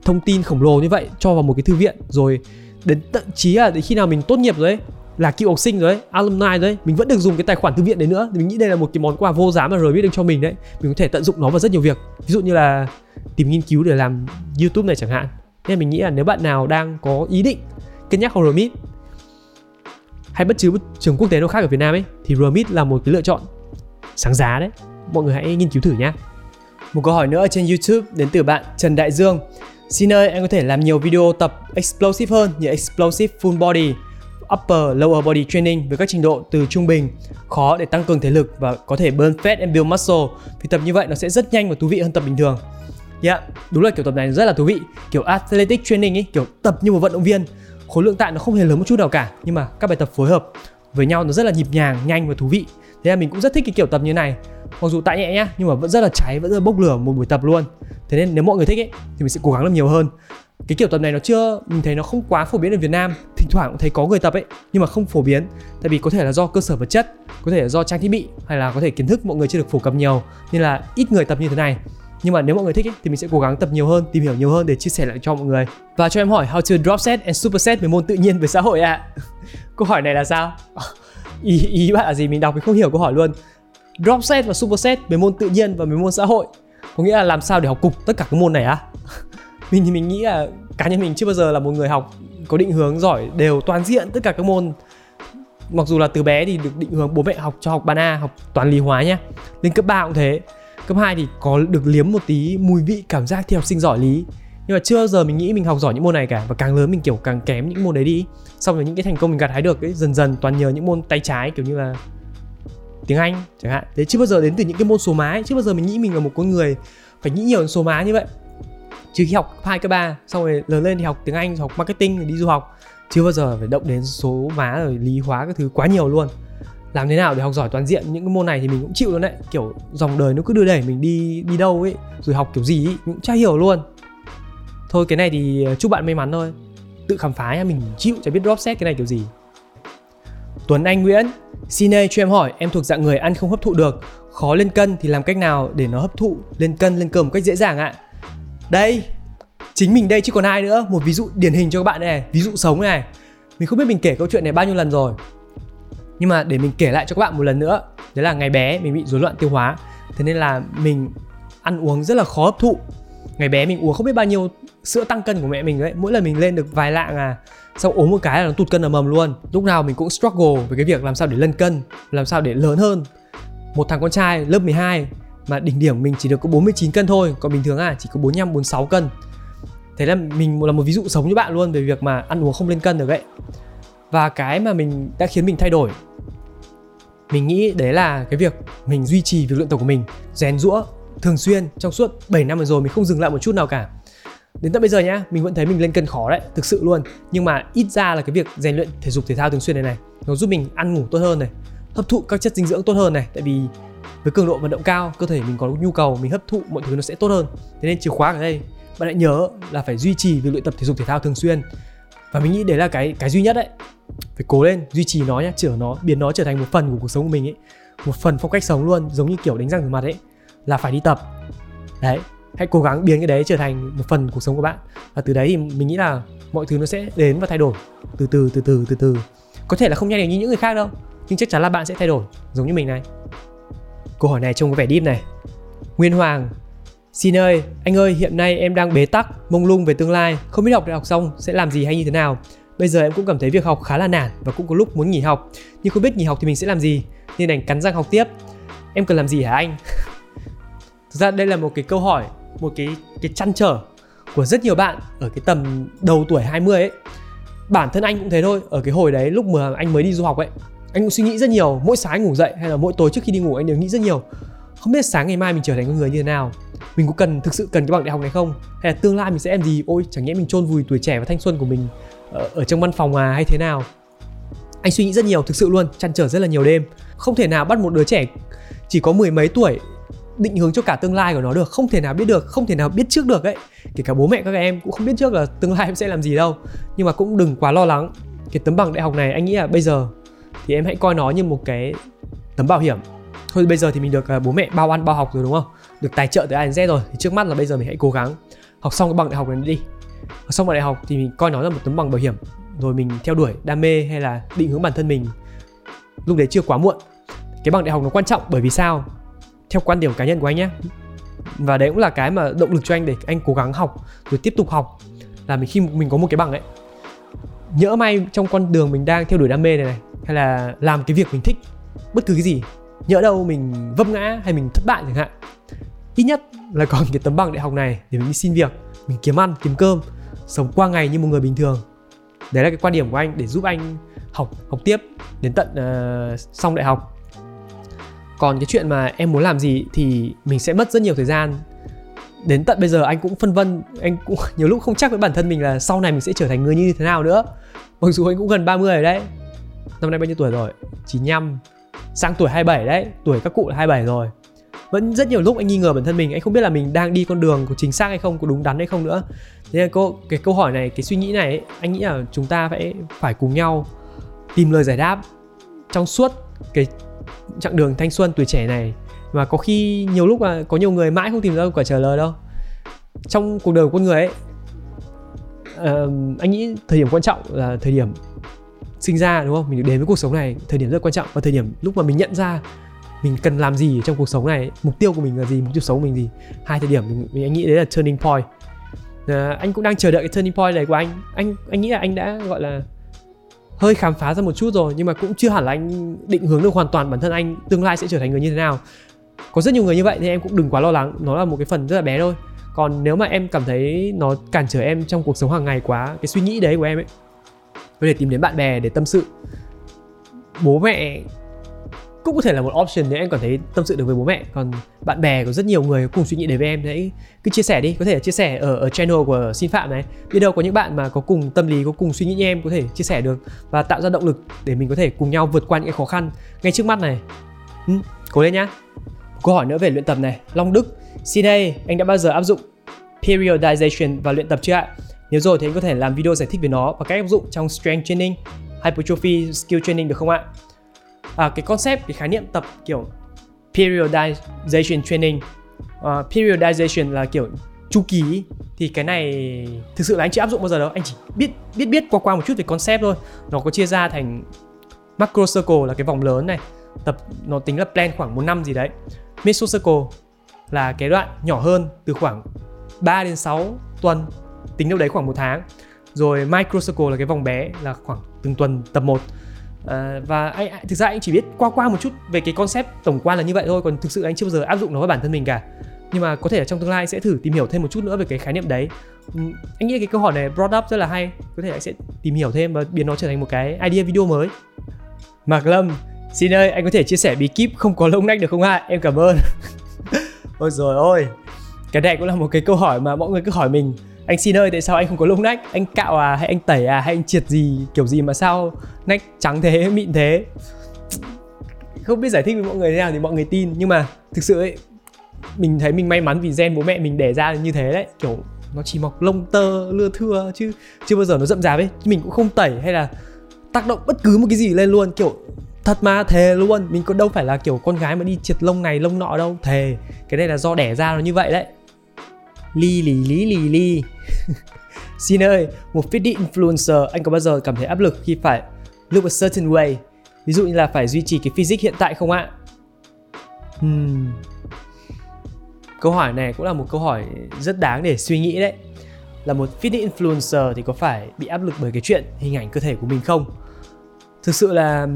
thông tin khổng lồ như vậy cho vào một cái thư viện rồi đến tận chí là đến khi nào mình tốt nghiệp rồi ấy là cựu học sinh rồi ấy, alumni rồi ấy, mình vẫn được dùng cái tài khoản thư viện đấy nữa. Thì mình nghĩ đây là một cái món quà vô giá mà rồi biết được cho mình đấy. Mình có thể tận dụng nó vào rất nhiều việc. Ví dụ như là tìm nghiên cứu để làm YouTube này chẳng hạn. Nên mình nghĩ là nếu bạn nào đang có ý định cân nhắc học rồi hay bất cứ trường quốc tế nào khác ở Việt Nam ấy thì RMIT là một cái lựa chọn sáng giá đấy. Mọi người hãy nghiên cứu thử nhé. Một câu hỏi nữa trên YouTube đến từ bạn Trần Đại Dương. Xin ơi, anh có thể làm nhiều video tập explosive hơn như explosive full body upper lower body training với các trình độ từ trung bình khó để tăng cường thể lực và có thể burn fat and build muscle vì tập như vậy nó sẽ rất nhanh và thú vị hơn tập bình thường Yeah, đúng là kiểu tập này rất là thú vị kiểu athletic training ấy kiểu tập như một vận động viên khối lượng tạ nó không hề lớn một chút nào cả, nhưng mà các bài tập phối hợp với nhau nó rất là nhịp nhàng, nhanh và thú vị. Thế là mình cũng rất thích cái kiểu tập như này. Mặc dù tạ nhẹ nhá, nhưng mà vẫn rất là cháy, vẫn rất là bốc lửa một buổi tập luôn. Thế nên nếu mọi người thích ấy, thì mình sẽ cố gắng làm nhiều hơn. Cái kiểu tập này nó chưa, mình thấy nó không quá phổ biến ở Việt Nam. Thỉnh thoảng cũng thấy có người tập ấy, nhưng mà không phổ biến. Tại vì có thể là do cơ sở vật chất, có thể là do trang thiết bị, hay là có thể kiến thức mọi người chưa được phổ cập nhiều, nên là ít người tập như thế này nhưng mà nếu mọi người thích ấy, thì mình sẽ cố gắng tập nhiều hơn tìm hiểu nhiều hơn để chia sẻ lại cho mọi người. Và cho em hỏi how to drop set and super set về môn tự nhiên về xã hội ạ? À? câu hỏi này là sao? Ý ý bạn là gì? Mình đọc mình không hiểu câu hỏi luôn. Drop set và super set về môn tự nhiên và về môn xã hội. Có nghĩa là làm sao để học cục tất cả các môn này á? À? mình thì mình nghĩ là cá nhân mình chưa bao giờ là một người học có định hướng giỏi đều toàn diện tất cả các môn. Mặc dù là từ bé thì được định hướng bố mẹ học cho học ban A học toán lý hóa nhá. Lên cấp 3 cũng thế cấp 2 thì có được liếm một tí mùi vị, cảm giác thi học sinh giỏi lý. Nhưng mà chưa bao giờ mình nghĩ mình học giỏi những môn này cả, và càng lớn mình, kiểu, càng kém những môn đấy đi. Xong rồi những cái thành công mình gặt hái được ấy, dần dần toàn nhờ những môn tay trái, kiểu như là tiếng Anh chẳng hạn. Thế chưa bao giờ đến từ những cái môn số má ấy. chưa bao giờ mình nghĩ mình là một con người phải nghĩ nhiều đến số má như vậy. Chứ khi học hai, cấp ba, xong rồi lớn lên thì học tiếng anh, học marketing, đi du học. Chưa bao giờ phải động đến số má rồi lý hóa các thứ quá nhiều luôn làm thế nào để học giỏi toàn diện? Những cái môn này thì mình cũng chịu luôn đấy. Kiểu, dòng đời nó cứ đưa đẩy mình đi đi đâu ấy, rồi học kiểu gì ấy, mình cũng chả hiểu luôn. Thôi, cái này thì ờ, chúc bạn may mắn thôi. Tự khám phá nha mình chịu, chả biết drop set cái này kiểu gì. Tuấn Anh Nguyễn, Xin ê, cho em hỏi, em thuộc dạng người ăn không hấp thụ được. Khó lên cân thì làm cách nào để nó hấp thụ lên cân, lên cơm một cách dễ dàng ạ? Đây, chính mình đây chứ còn ai nữa. Một ví dụ điển hình cho các bạn này ví dụ sống này. Mình không biết mình kể câu chuyện này bao nhiêu lần rồi nhưng mà để mình kể lại cho các bạn một lần nữa đấy là ngày bé mình bị rối loạn tiêu hóa. Thế nên là mình ăn uống rất là khó hấp thụ. Ngày bé mình uống không biết bao nhiêu sữa tăng cân của mẹ mình đấy mỗi lần mình lên được vài lạng à xong ốm một cái là nó tụt cân ở mầm luôn. Lúc nào mình cũng struggle với cái việc làm sao để lên cân, làm sao để lớn hơn. Một thằng con trai lớp 12 mà đỉnh điểm mình chỉ được có 49 cân thôi, còn bình thường à chỉ có 45 46 cân. Thế là mình là một ví dụ sống như bạn luôn về việc mà ăn uống không lên cân được ấy. Và cái mà mình đã khiến mình thay đổi mình nghĩ đấy là cái việc mình duy trì việc luyện tập của mình, rèn rũa thường xuyên trong suốt 7 năm rồi, mình không dừng lại một chút nào cả. Đến tận bây giờ nhá, mình vẫn thấy mình lên cân khó đấy, thực sự luôn. Nhưng mà ít ra là cái việc rèn luyện thể dục thể thao thường xuyên này này, nó giúp mình ăn ngủ tốt hơn này, hấp thụ các chất dinh dưỡng tốt hơn này. Tại vì với cường độ vận động cao, cơ thể mình có nhu cầu, mình hấp thụ mọi thứ nó sẽ tốt hơn. Thế nên chìa khóa ở đây, bạn hãy nhớ là phải duy trì việc luyện tập thể dục thể thao thường xuyên. Và mình nghĩ đấy là cái cái duy nhất đấy phải cố lên duy trì nó nhá trở nó biến nó trở thành một phần của cuộc sống của mình ấy. Một phần phong cách sống luôn giống như kiểu đánh răng rửa mặt ấy là phải đi tập. Đấy hãy cố gắng biến cái đấy trở thành một phần cuộc sống của bạn. Và từ đấy thì mình nghĩ là mọi thứ nó sẽ đến và thay đổi. Từ từ từ từ từ từ. Có thể là không nhanh được như những người khác đâu nhưng chắc chắn là bạn sẽ thay đổi giống như mình này. Câu hỏi này trông có vẻ deep này. Nguyên hoàng Xin ơi, anh ơi, hiện nay em đang bế tắc, mông lung về tương lai, không biết học đại học xong sẽ làm gì hay như thế nào. Bây giờ em cũng cảm thấy việc học khá là nản và cũng có lúc muốn nghỉ học, nhưng không biết nghỉ học thì mình sẽ làm gì, nên đành cắn răng học tiếp. Em cần làm gì hả anh? Thực ra đây là một cái câu hỏi, một cái cái chăn trở của rất nhiều bạn ở cái tầm đầu tuổi 20 ấy. Bản thân anh cũng thế thôi, ở cái hồi đấy lúc mà anh mới đi du học ấy, anh cũng suy nghĩ rất nhiều, mỗi sáng anh ngủ dậy hay là mỗi tối trước khi đi ngủ anh đều nghĩ rất nhiều. Không biết sáng ngày mai mình trở thành con người như thế nào mình có cần thực sự cần cái bằng đại học này không hay là tương lai mình sẽ làm gì ôi chẳng nhẽ mình chôn vùi tuổi trẻ và thanh xuân của mình ở, ở trong văn phòng à hay thế nào? Anh suy nghĩ rất nhiều thực sự luôn chăn trở rất là nhiều đêm. Không thể nào bắt một đứa trẻ chỉ có mười mấy tuổi định hướng cho cả tương lai của nó được. Không thể nào biết được không thể nào biết trước được ấy. Kể cả bố mẹ các em cũng không biết trước là tương lai em sẽ làm gì đâu. Nhưng mà cũng đừng quá lo lắng. Cái tấm bằng đại học này anh nghĩ là bây giờ thì em hãy coi nó như một cái tấm bảo hiểm. Thôi bây giờ thì mình được à, bố mẹ bao ăn bao học rồi đúng không? Được tài trợ từ anh Z rồi. Thì trước mắt là bây giờ mình hãy cố gắng. Học xong cái bằng đại học này đi xong bằng đại học thì mình coi nó là một tấm bằng bảo hiểm. Rồi mình theo đuổi đam mê hay là định hướng bản thân mình. Lúc đấy chưa quá muộn. Cái bằng đại học nó quan trọng bởi vì sao? Theo quan điểm cá nhân của anh nhé. Và đấy cũng là cái mà động lực cho anh để anh cố gắng học, rồi tiếp tục học. Là mình khi mình có một cái bằng ấy, nhỡ may trong con đường mình đang theo đuổi đam mê này này, hay là làm cái việc mình thích, bất cứ cái gì, nhỡ đâu mình vấp ngã hay mình thất bại chẳng hạn, ít nhất là còn cái tấm bằng đại học này để mình đi xin việc mình kiếm ăn kiếm cơm sống qua ngày như một người bình thường. Đấy là cái quan điểm của anh để giúp anh học học tiếp đến tận uh, xong đại học. Còn cái chuyện mà em muốn làm gì thì mình sẽ mất rất nhiều thời gian. Đến tận bây giờ anh cũng phân vân anh cũng nhiều lúc không chắc với bản thân mình là sau này mình sẽ trở thành người như thế nào nữa. Mặc dù anh cũng gần 30 rồi đấy. Năm nay bao nhiêu tuổi rồi? 95 sang tuổi 27 đấy. Tuổi các cụ là 27 rồi vẫn rất nhiều lúc anh nghi ngờ bản thân mình anh không biết là mình đang đi con đường của chính xác hay không có đúng đắn hay không nữa. Thế nên cô cái câu hỏi này cái suy nghĩ này ấy, anh nghĩ là chúng ta phải phải cùng nhau tìm lời giải đáp trong suốt cái chặng đường thanh xuân tuổi trẻ này. Mà có khi nhiều lúc là có nhiều người mãi không tìm ra quả trả lời đâu. Trong cuộc đời của con người ấy uh, anh nghĩ thời điểm quan trọng là thời điểm sinh ra đúng không? Mình được đến với cuộc sống này thời điểm rất quan trọng. Và thời điểm lúc mà mình nhận ra mình cần làm gì trong cuộc sống này mục tiêu của mình là gì mục tiêu sống của mình gì. Hai thời điểm mình, mình anh nghĩ đấy là turning point. À, anh cũng đang chờ đợi cái turning point này của anh. Anh anh nghĩ là anh đã gọi là hơi khám phá ra một chút rồi nhưng mà cũng chưa hẳn là anh định hướng được hoàn toàn bản thân anh tương lai sẽ trở thành người như thế nào. Có rất nhiều người như vậy thì em cũng đừng quá lo lắng. Nó là một cái phần rất là bé thôi. Còn nếu mà em cảm thấy nó cản trở em trong cuộc sống hàng ngày quá cái suy nghĩ đấy của em ấy có thể tìm đến bạn bè để tâm sự. Bố mẹ cũng có thể là một option nếu em cảm thấy tâm sự được với bố mẹ. Còn bạn bè có rất nhiều người cùng suy nghĩ đến với em đấy. Cứ chia sẻ đi có thể chia sẻ ở, ở channel của xin phạm này. Biết đâu có những bạn mà có cùng tâm lý có cùng suy nghĩ như em có thể chia sẻ được và tạo ra động lực để mình có thể cùng nhau vượt qua những cái khó khăn ngay trước mắt này. Ừ, cố lên nhá. Câu hỏi nữa về luyện tập này. Long đức xin đây anh đã bao giờ áp dụng periodization vào luyện tập chưa ạ? Nếu rồi thì anh có thể làm video giải thích về nó và cách áp dụng trong strength training hypertrophy skill training được không ạ? À, cái concept cái khái niệm tập kiểu periodization training. Uh, periodization là kiểu chu kỳ thì cái này thực sự là anh chưa áp dụng bao giờ đâu. Anh chỉ biết biết biết qua qua một chút về concept thôi. Nó có chia ra thành macro circle là cái vòng lớn này. Tập nó tính là plan khoảng một năm gì đấy. Meso circle là cái đoạn nhỏ hơn từ khoảng 3 đến 6 tuần tính đâu đấy khoảng một tháng. Rồi micro circle là cái vòng bé là khoảng từng tuần tập 1 À, và anh thực ra anh chỉ biết qua qua một chút về cái concept tổng quan là như vậy thôi còn thực sự anh chưa bao giờ áp dụng nó với bản thân mình cả. Nhưng mà có thể là trong tương lai sẽ thử tìm hiểu thêm một chút nữa về cái khái niệm đấy. Ừ, anh nghĩ cái câu hỏi này brought up rất là hay có thể anh sẽ tìm hiểu thêm và biến nó trở thành một cái idea video mới. Mạc Lâm xin ơi anh có thể chia sẻ bí kíp không có lông nách được không ạ? Em cảm ơn. Ôi rồi ôi cái này cũng là một cái câu hỏi mà mọi người cứ hỏi mình anh xin ơi, tại sao anh không có lông nách? Anh cạo à hay anh tẩy à hay anh triệt gì? Kiểu gì mà sao nách trắng thế, mịn thế? Không biết giải thích với mọi người thế nào thì mọi người tin. Nhưng mà thực sự ấy, mình thấy mình may mắn vì gen bố mẹ mình đẻ ra như thế đấy. Kiểu nó chỉ mọc lông tơ, lưa thưa chứ chưa bao giờ nó rậm rạp ấy. Mình cũng không tẩy hay là tác động bất cứ một cái gì lên luôn. Kiểu thật mà, thề luôn. Mình có đâu phải là kiểu con gái mà đi triệt lông này, lông nọ đâu. Thề, cái này là do đẻ ra nó như vậy đấy. Ly lì lý lì li. Xin ơi, một fitness influencer, anh có bao giờ cảm thấy áp lực khi phải look a certain way? Ví dụ như là phải duy trì cái physique hiện tại không ạ? Hmm. câu hỏi này cũng là một câu hỏi rất đáng để suy nghĩ đấy. Là một fitness influencer thì có phải bị áp lực bởi cái chuyện hình ảnh cơ thể của mình không? Thực sự là,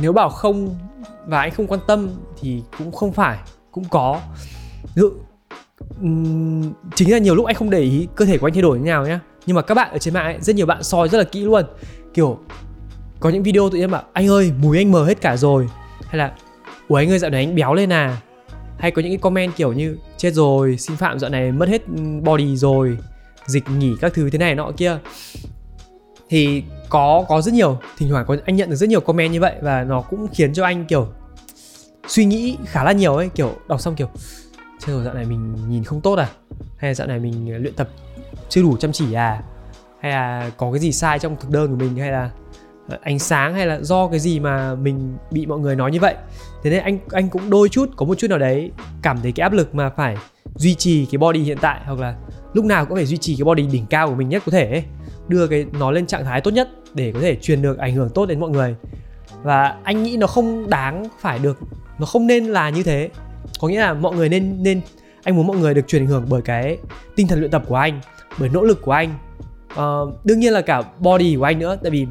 nếu bảo không và anh không quan tâm thì cũng không phải, cũng có. Ví dụ chính là nhiều lúc anh không để ý cơ thể của anh thay đổi như nào nhá. Nhưng mà các bạn ở trên mạng ấy, rất nhiều bạn soi rất là kỹ luôn. Kiểu có những video tự nhiên bảo anh ơi mùi anh mờ hết cả rồi. Hay là ủa anh ơi dạo này anh béo lên à? Hay có những cái comment kiểu như chết rồi xin phạm dạo này mất hết body rồi dịch nghỉ các thứ thế này nọ kia. Thì có có rất nhiều thỉnh thoảng có anh nhận được rất nhiều comment như vậy và nó cũng khiến cho anh kiểu suy nghĩ khá là nhiều ấy kiểu đọc xong kiểu chết dạo này mình nhìn không tốt à? Hay là dạo này mình ờ, luyện tập chưa đủ chăm chỉ à? Hay là có cái gì sai trong thực đơn của mình? Hay là ờ, ánh sáng hay là do cái gì mà mình bị mọi người nói như vậy? Thế nên anh anh cũng đôi chút, có một chút nào đấy cảm thấy cái áp lực mà phải duy trì cái body hiện tại, hoặc là lúc nào cũng phải duy trì cái body đỉnh cao của mình nhất có thể ấy. đưa cái, nó lên trạng thái tốt nhất để có thể truyền được ảnh hưởng tốt đến mọi người. Và anh nghĩ nó không đáng phải được, nó không nên là như thế có nghĩa là mọi người nên nên anh muốn mọi người được truyền ảnh hưởng bởi cái tinh thần luyện tập của anh bởi nỗ lực của anh. Uh, đương nhiên là cả body của anh nữa tại vì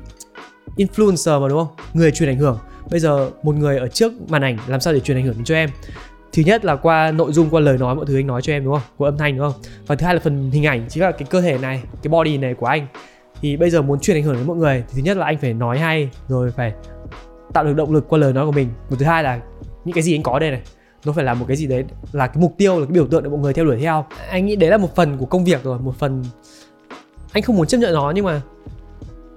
influencer mà đúng không? Người truyền ảnh hưởng. Bây giờ một người ở trước màn ảnh làm sao để truyền ảnh hưởng đến cho em? Thứ nhất là qua nội dung qua lời nói mọi thứ anh nói cho em đúng không? Qua âm thanh đúng không? Và thứ hai là phần hình ảnh chính là cái cơ thể này cái body này của anh. Thì bây giờ muốn truyền ảnh hưởng đến mọi người thì thứ nhất là anh phải nói hay rồi phải tạo được động lực qua lời nói của mình. Và thứ hai là những cái gì anh có đây này nó phải là một cái gì đấy, là cái mục tiêu, là cái biểu tượng để mọi người theo đuổi theo. Anh nghĩ đấy là một phần của công việc rồi, một phần anh không muốn chấp nhận nó, nhưng mà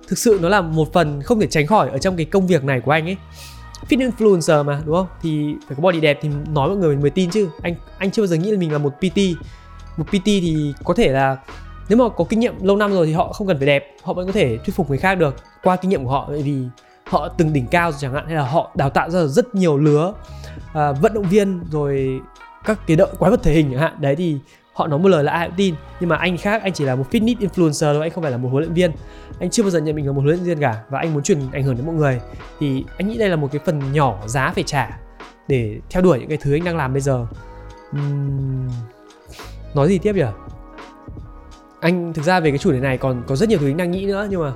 thực sự nó là một phần không thể tránh khỏi ở trong cái công việc này của anh ấy. Fit influencer mà, đúng không? Thì phải có body đẹp thì nói mọi người mình mới tin chứ. Anh anh chưa bao giờ nghĩ là mình là một PT một PT thì có thể là nếu mà có kinh nghiệm lâu năm rồi thì họ không cần phải đẹp, họ vẫn có thể thuyết phục người khác được qua kinh nghiệm của họ. Bởi vì họ từng đỉnh cao rồi chẳng hạn, hay là họ đào tạo ra rất nhiều lứa à, vận động viên rồi các cái đội quái vật thể hình chẳng hạn. Đấy thì họ nói một lời là ai cũng tin. Nhưng mà anh khác anh chỉ là một fitness influencer thôi anh không phải là một huấn luyện viên. Anh chưa bao giờ nhận mình là một huấn luyện viên cả và anh muốn truyền ảnh hưởng đến mọi người. Thì anh nghĩ đây là một cái phần nhỏ giá phải trả để theo đuổi những cái thứ anh đang làm bây giờ. Uhm... nói gì tiếp nhỉ? Anh thực ra về cái chủ đề này còn có rất nhiều thứ anh đang nghĩ nữa nhưng mà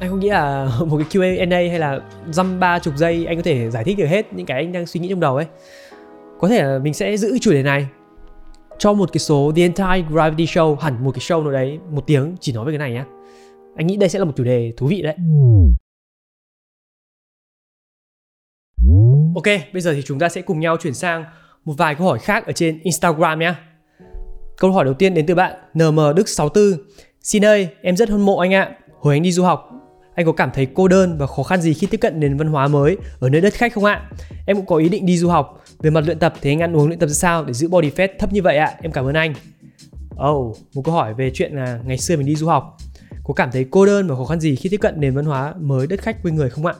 anh không nghĩ là một cái Q&A hay là dăm ba chục giây anh có thể giải thích được hết những cái anh đang suy nghĩ trong đầu ấy có thể là mình sẽ giữ chủ đề này cho một cái số The Entire Gravity Show hẳn một cái show nào đấy một tiếng chỉ nói về cái này nhá anh nghĩ đây sẽ là một chủ đề thú vị đấy Ok, bây giờ thì chúng ta sẽ cùng nhau chuyển sang một vài câu hỏi khác ở trên Instagram nhé. Câu hỏi đầu tiên đến từ bạn NM Đức 64. Xin ơi, em rất hâm mộ anh ạ. Hồi anh đi du học, anh có cảm thấy cô đơn và khó khăn gì khi tiếp cận nền văn hóa mới ở nơi đất khách không ạ? Em cũng có ý định đi du học. Về mặt luyện tập thì anh ăn uống luyện tập ra sao để giữ body fat thấp như vậy ạ? Em cảm ơn anh. Oh, một câu hỏi về chuyện là ngày xưa mình đi du học có cảm thấy cô đơn và khó khăn gì khi tiếp cận nền văn hóa mới đất khách quê người không ạ?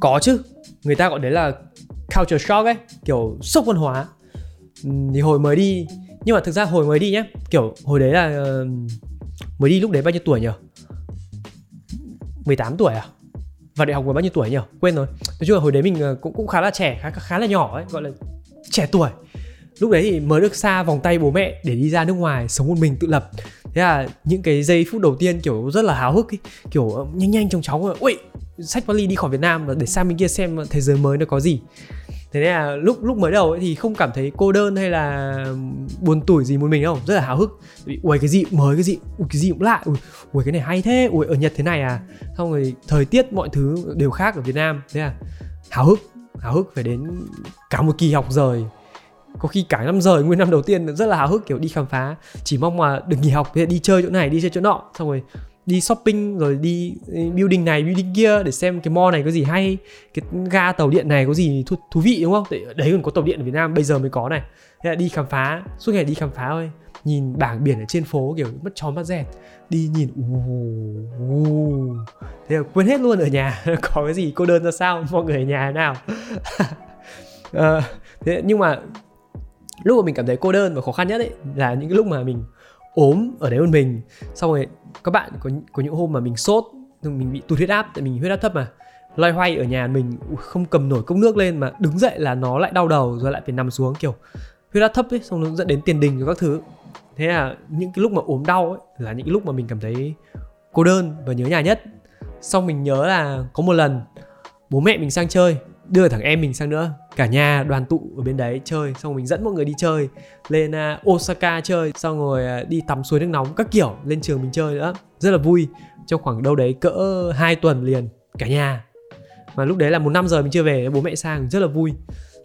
Có chứ, người ta gọi đấy là culture shock ấy, kiểu sốc văn hóa. Thì hồi mới đi, nhưng mà thực ra hồi mới đi nhá, kiểu hồi đấy là ờ, mới đi lúc đấy bao nhiêu tuổi nhỉ? 18 tuổi à? Vào đại học mới bao nhiêu tuổi nhỉ? Quên rồi. Nói chung là hồi đấy mình ờ, cũng cũng khá là trẻ, khá khá là nhỏ ấy, gọi là trẻ tuổi. Lúc đấy thì mới được xa vòng tay bố mẹ để đi ra nước ngoài sống một mình tự lập thế là những cái giây phút đầu tiên kiểu rất là háo hức ấy. kiểu ờ, nhanh nhanh chóng chóng ui sách vali đi khỏi Việt Nam và để sang bên kia xem ờ, thế giới mới nó có gì thế nên là lúc lúc mới đầu ấy thì không cảm thấy cô đơn hay là buồn tủi gì một mình đâu rất là háo hức. Ui cái gì mới cái gì ui cái gì cũng lạ ui, ui cái này hay thế ui ở nhật thế này à? Xong rồi thời tiết mọi thứ đều khác ở việt nam. Thế là háo hức háo hức phải đến cả một kỳ học rời. Có khi cả năm rời nguyên năm đầu tiên rất là háo hức kiểu đi khám phá. Chỉ mong mà được nghỉ học đi chơi chỗ này đi chơi chỗ nọ. Xong rồi đi shopping rồi đi ờ, building này building kia để xem cái mall này có gì hay cái ga tàu điện này có gì thú, thú vị đúng không? Đấy còn có tàu điện ở Việt Nam bây giờ mới có này. Thế là đi khám phá suốt ngày đi khám phá thôi. Nhìn bảng biển ở trên phố kiểu mất chó mất dẹt. Đi nhìn uh, uh. thế là quên hết luôn ở nhà. Có cái gì cô đơn ra sao? Mọi người ở nhà nào? Uh, thế nhưng mà lúc mà mình cảm thấy cô đơn và khó khăn nhất ấy là những cái lúc mà mình ốm ở đấy một mình. Xong rồi các bạn có có những hôm mà mình sốt mình bị tụt huyết áp, tại mình huyết áp thấp mà. Loay hoay ở nhà mình không cầm nổi cốc nước lên mà đứng dậy là nó lại đau đầu rồi lại phải nằm xuống, kiểu, huyết áp thấp ấy, xong nó dẫn đến tiền đình và các thứ. Thế là những cái lúc mà ốm đau ấy là những cái lúc mà mình cảm thấy cô đơn và nhớ nhà nhất. Xong mình nhớ là có một lần bố mẹ mình sang chơi đưa thằng em mình sang nữa. Cả nhà đoàn tụ ở bên đấy chơi xong rồi mình dẫn mọi người đi chơi. Lên à, Osaka chơi xong rồi à, đi tắm suối nước nóng các kiểu lên trường mình chơi nữa. Rất là vui. Trong khoảng đâu đấy cỡ 2 tuần liền cả nhà. Mà lúc đấy là một năm giờ mình chưa về bố mẹ sang rất là vui.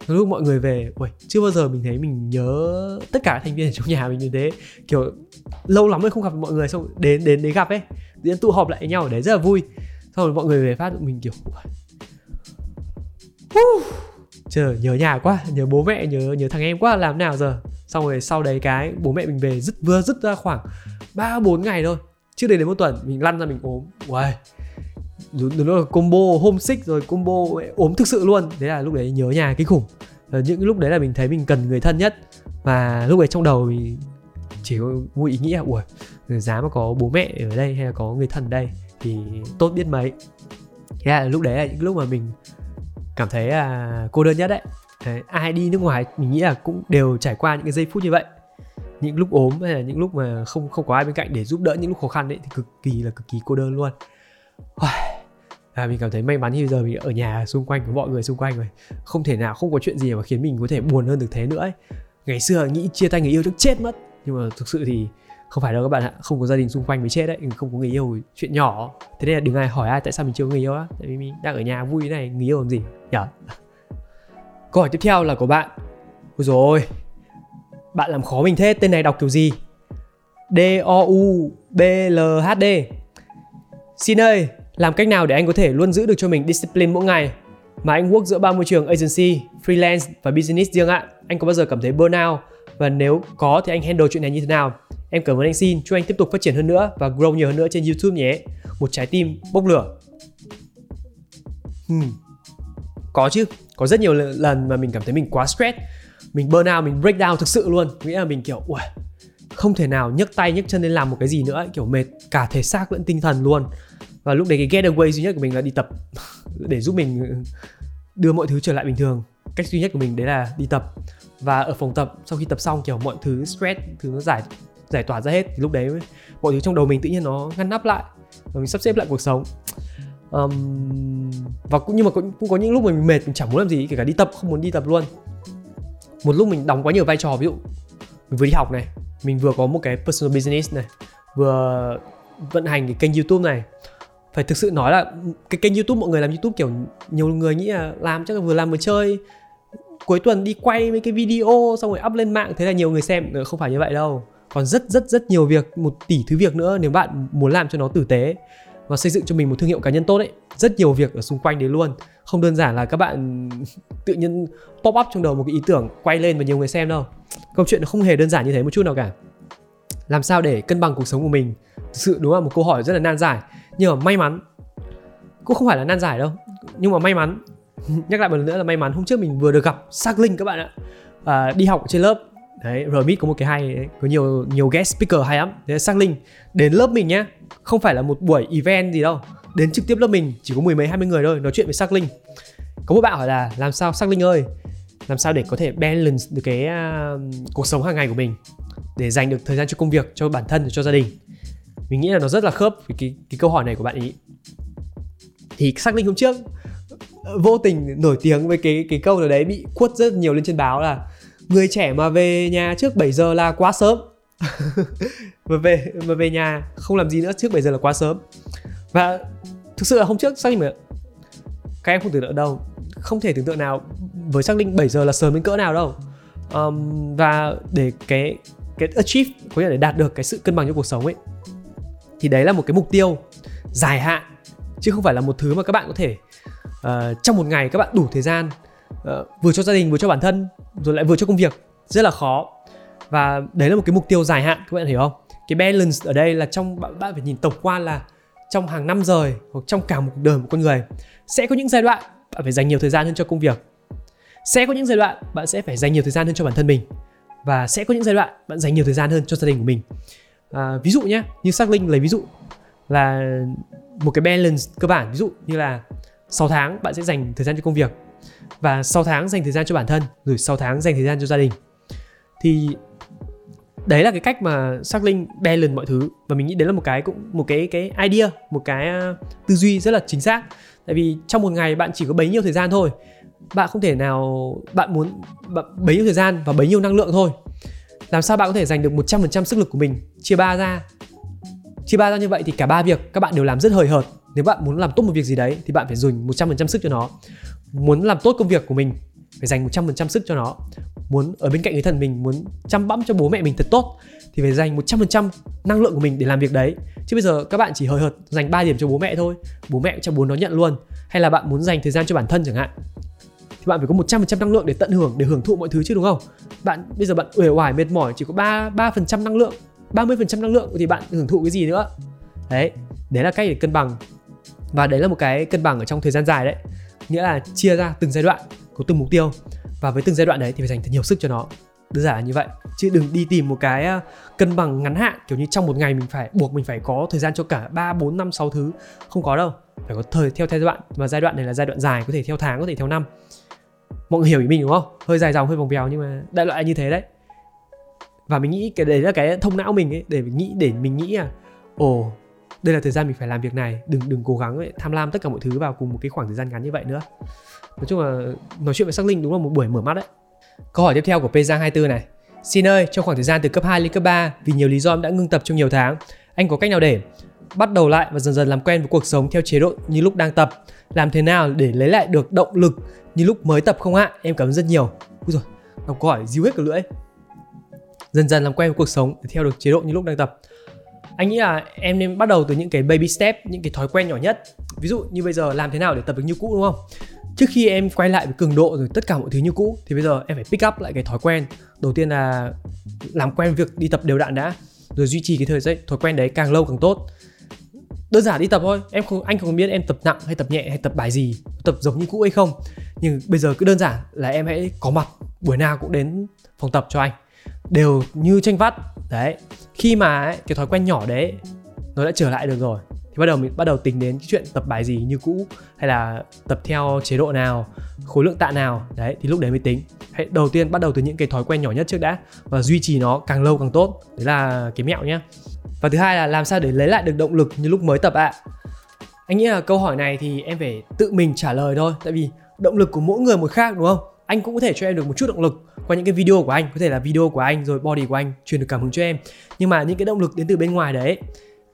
Lúc mọi người về ui, chưa bao giờ mình thấy mình nhớ tất cả thành viên ở trong nhà mình như thế. Kiểu lâu lắm rồi không gặp mọi người xong đến đến đấy gặp ấy. Diễn tụ họp lại với nhau ở đấy rất là vui. Xong rồi mọi người về phát mình kiểu Trời nhớ nhà quá, nhớ bố mẹ, nhớ nhớ thằng em quá làm nào giờ. Xong rồi sau đấy cái bố mẹ mình về dứt vừa dứt ra khoảng 3 4 ngày thôi. Chưa đến đến một tuần mình lăn ra mình ốm. Uầy. Đúng, đúng là combo homesick rồi combo ốm thực sự luôn. Thế là lúc đấy nhớ nhà kinh khủng. Và những lúc đấy là mình thấy mình cần người thân nhất và lúc đấy trong đầu mình chỉ có một ý nghĩ là ui giá mà có bố mẹ ở đây hay là có người thân ở đây thì tốt biết mấy thế là lúc đấy là những lúc mà mình cảm thấy là cô đơn nhất đấy. đấy ai đi nước ngoài mình nghĩ là cũng đều trải qua những cái giây phút như vậy những lúc ốm hay là những lúc mà không không có ai bên cạnh để giúp đỡ những lúc khó khăn đấy thì cực kỳ là cực kỳ cô đơn luôn à, mình cảm thấy may mắn như bây giờ mình ở nhà xung quanh có mọi người xung quanh rồi không thể nào không có chuyện gì mà khiến mình có thể buồn hơn được thế nữa ấy. ngày xưa nghĩ chia tay người yêu chắc chết mất nhưng mà thực sự thì không phải đâu các bạn ạ không có gia đình xung quanh mới chết đấy không có người yêu chuyện nhỏ. Thế nên là đừng ai hỏi ai tại sao mình chưa có người yêu á. Tại vì mình đang ở nhà vui này người yêu làm gì? Nhở? Câu hỏi tiếp theo là của bạn. Ôi rồi bạn làm khó mình thế tên này đọc kiểu gì? D O U B L H D. Xin ơi, làm cách nào để anh có thể luôn giữ được cho mình discipline mỗi ngày? Mà anh work giữa ba môi trường agency, freelance và business riêng ạ? Anh có bao giờ cảm thấy burnout? Và nếu có thì anh handle chuyện này như thế nào? Em cảm ơn anh xin, chúc anh tiếp tục phát triển hơn nữa và grow nhiều hơn nữa trên YouTube nhé. Một trái tim bốc lửa. Hmm. Có chứ, có rất nhiều lần mà mình cảm thấy mình quá stress, mình burn out, mình break down thực sự luôn. Nghĩa là mình kiểu, ui, không thể nào nhấc tay nhấc chân lên làm một cái gì nữa, kiểu mệt cả thể xác lẫn tinh thần luôn. Và lúc đấy cái getaway duy nhất của mình là đi tập để giúp mình đưa mọi thứ trở lại bình thường. Cách duy nhất của mình đấy là đi tập và ở phòng tập sau khi tập xong kiểu mọi thứ stress thứ nó giải giải tỏa ra hết thì lúc đấy mọi thứ trong đầu mình tự nhiên nó ngăn nắp lại và mình sắp xếp lại cuộc sống. Um, và cũng nhưng mà cũng, cũng có những lúc mình mệt mình chẳng muốn làm gì kể cả đi tập không muốn đi tập luôn. Một lúc mình đóng quá nhiều vai trò ví dụ mình vừa đi học này mình vừa có một cái personal business này vừa vận hành cái kênh youtube này. Phải thực sự nói là cái kênh youtube mọi người làm youtube kiểu nhiều người nghĩ là làm chắc là vừa làm vừa chơi. Cuối tuần đi quay mấy cái video xong rồi up lên mạng thế là nhiều người xem. Ờ, không phải như vậy đâu còn rất rất rất nhiều việc một tỷ thứ việc nữa nếu bạn muốn làm cho nó tử tế và xây dựng cho mình một thương hiệu cá nhân tốt ấy. Rất nhiều việc ở xung quanh đấy luôn. Không đơn giản là các bạn tự nhiên pop up trong đầu một cái ý tưởng quay lên và nhiều người xem đâu. Câu chuyện nó không hề đơn giản như thế một chút nào cả. Làm sao để cân bằng cuộc sống của mình? Thực sự đúng là một câu hỏi rất là nan giải. Nhưng mà may mắn cũng không phải là nan giải đâu. Nhưng mà may mắn nhắc lại một lần nữa là may mắn hôm trước mình vừa được gặp xác Linh các bạn ạ. À, đi học trên lớp đấy Rmit có một cái hay đấy, có nhiều nhiều guest speaker hay lắm. Thế sang Linh đến lớp mình nhé, không phải là một buổi event gì đâu. Đến trực tiếp lớp mình chỉ có mười mấy hai mươi người thôi nói chuyện với sang Linh. Có một bạn hỏi là làm sao sang Linh ơi làm sao để có thể balance được cái uh, cuộc sống hàng ngày của mình để dành được thời gian cho công việc cho bản thân cho gia đình? Mình nghĩ là nó rất là khớp với cái cái câu hỏi này của bạn ý thì xác Linh hôm trước vô tình nổi tiếng với cái cái câu nào đấy bị quất rất nhiều lên trên báo là người trẻ mà về nhà trước 7 giờ là quá sớm. Mà về mà về nhà không làm gì nữa trước 7 giờ là quá sớm. Và thực sự là hôm trước xác định mà các em không tưởng tượng đâu. Không thể tưởng tượng nào với xác định 7 giờ là sớm đến cỡ nào đâu. Um, và để cái cái achieve có nghĩa là để đạt được cái sự cân bằng trong cuộc sống ấy thì đấy là một cái mục tiêu dài hạn chứ không phải là một thứ mà các bạn có thể uh, trong một ngày các bạn đủ thời gian uh, vừa cho gia đình vừa cho bản thân rồi lại vừa cho công việc. Rất là khó. Và đấy là một cái mục tiêu dài hạn các bạn hiểu không? Cái balance ở đây là trong bạn, bạn phải nhìn tổng quan là trong hàng năm rồi hoặc trong cả một cuộc đời một con người sẽ có những giai đoạn bạn phải dành nhiều thời gian hơn cho công việc. Sẽ có những giai đoạn bạn sẽ phải dành nhiều thời gian hơn cho bản thân mình. Và sẽ có những giai đoạn bạn dành nhiều thời gian hơn cho gia đình của mình. À, ví dụ nhé như xác linh lấy ví dụ là một cái balance cơ bản. Ví dụ như là 6 tháng bạn sẽ dành thời gian cho công việc và 6 tháng dành thời gian cho bản thân, rồi 6 tháng dành thời gian cho gia đình. Thì đấy là cái cách mà xác linh balance mọi thứ. Và mình nghĩ đấy là một cái cũng, một cái cái idea, một cái à, tư duy rất là chính xác. Tại vì trong một ngày bạn chỉ có bấy nhiêu thời gian thôi. Bạn không thể nào, bạn muốn, bạn, bấy nhiêu thời gian và bấy nhiêu năng lượng thôi. Làm sao bạn có thể dành được 100% sức lực của mình, chia ba ra? Chia ba ra như vậy thì cả ba việc các bạn đều làm rất hời hợt. Nếu bạn muốn làm tốt một việc gì đấy thì bạn phải dùng 100% sức cho nó muốn làm tốt công việc của mình, phải dành 100% sức cho nó. Muốn ở bên cạnh người thân mình, muốn chăm bẵm cho bố mẹ mình thật tốt, thì phải dành 100% năng lượng của mình để làm việc đấy. Chứ bây giờ các bạn chỉ hời hợt dành 3 điểm cho bố mẹ thôi, bố mẹ cho bố nó nhận luôn. Hay là bạn muốn dành thời gian cho bản thân chẳng hạn, thì bạn phải có 100% năng lượng để tận hưởng, để hưởng thụ mọi thứ chứ, đúng không? Bạn, bây giờ bạn uể oải, mệt mỏi, chỉ có 3 3% năng lượng 30% năng lượng thì bạn hưởng thụ cái gì nữa? Đấy đấy là cách để cân bằng. Và đấy là một cái cân bằng ở trong thời gian dài đấy nghĩa là chia ra từng giai đoạn có từng mục tiêu. Và với từng giai đoạn đấy thì phải dành thật nhiều sức cho nó. Đơn giản là như vậy. Chứ đừng đi tìm một cái à, cân bằng ngắn hạn kiểu như trong một ngày mình phải buộc mình phải có thời gian cho cả 3, 4, 5, 6 thứ. Không có đâu. Phải có thời theo theo giai đoạn. Và giai đoạn này là giai đoạn dài có thể theo tháng có thể theo năm. Mọi người hiểu ý mình đúng không? Hơi dài dòng hơi vòng vèo nhưng mà đại loại là như thế đấy. Và mình nghĩ cái đấy là cái thông não mình ấy để mình nghĩ để mình nghĩ à ồ đây là thời gian mình phải làm việc này đừng đừng cố gắng ấy, tham lam tất cả mọi thứ vào cùng một cái khoảng thời gian ngắn như vậy nữa nói chung là nói chuyện với sắc linh đúng là một buổi mở mắt đấy câu hỏi tiếp theo của Pezang 24 này Xin ơi, trong khoảng thời gian từ cấp 2 lên cấp 3 vì nhiều lý do em đã ngưng tập trong nhiều tháng, anh có cách nào để bắt đầu lại và dần dần làm quen với cuộc sống theo chế độ như lúc đang tập? Làm thế nào để lấy lại được động lực như lúc mới tập không ạ? Em cảm ơn rất nhiều. Úi rồi, đọc câu hỏi díu hết cả lưỡi. Dần dần làm quen với cuộc sống để theo được chế độ như lúc đang tập anh nghĩ là em nên bắt đầu từ những cái baby step, những cái thói quen nhỏ nhất. Ví dụ như bây giờ làm thế nào để tập được như cũ, đúng không? Trước khi em quay lại với cường độ rồi tất cả mọi thứ như cũ, thì bây giờ em phải pick up lại cái thói quen. Đầu tiên là làm quen việc đi tập đều đặn đã, rồi duy trì cái thời gian, thói quen đấy càng lâu càng tốt. Đơn giản đi tập thôi, em không, anh không biết em tập nặng hay tập nhẹ hay tập bài gì, tập giống như cũ hay không. Nhưng bây giờ cứ đơn giản là em hãy có mặt, buổi nào cũng đến phòng tập cho anh đều như tranh vắt. Đấy khi mà ấy, cái thói quen nhỏ đấy nó đã trở lại được rồi. Thì bắt đầu mình bắt đầu tính đến cái chuyện tập bài gì như cũ hay là tập theo chế độ nào khối lượng tạ nào. Đấy thì lúc đấy mới tính. Hãy đầu tiên bắt đầu từ những cái thói quen nhỏ nhất trước đã và duy trì nó càng lâu càng tốt. Đấy là cái mẹo nhé và thứ hai là làm sao để lấy lại được động lực như lúc mới tập ạ? À. anh nghĩ là câu hỏi này thì em phải tự mình trả lời thôi. Tại vì động lực của mỗi người một khác đúng không? Anh cũng có thể cho em được một chút động lực qua những cái video của anh có thể là video của anh rồi body của anh truyền được cảm hứng cho em. Nhưng mà những cái động lực đến từ bên ngoài đấy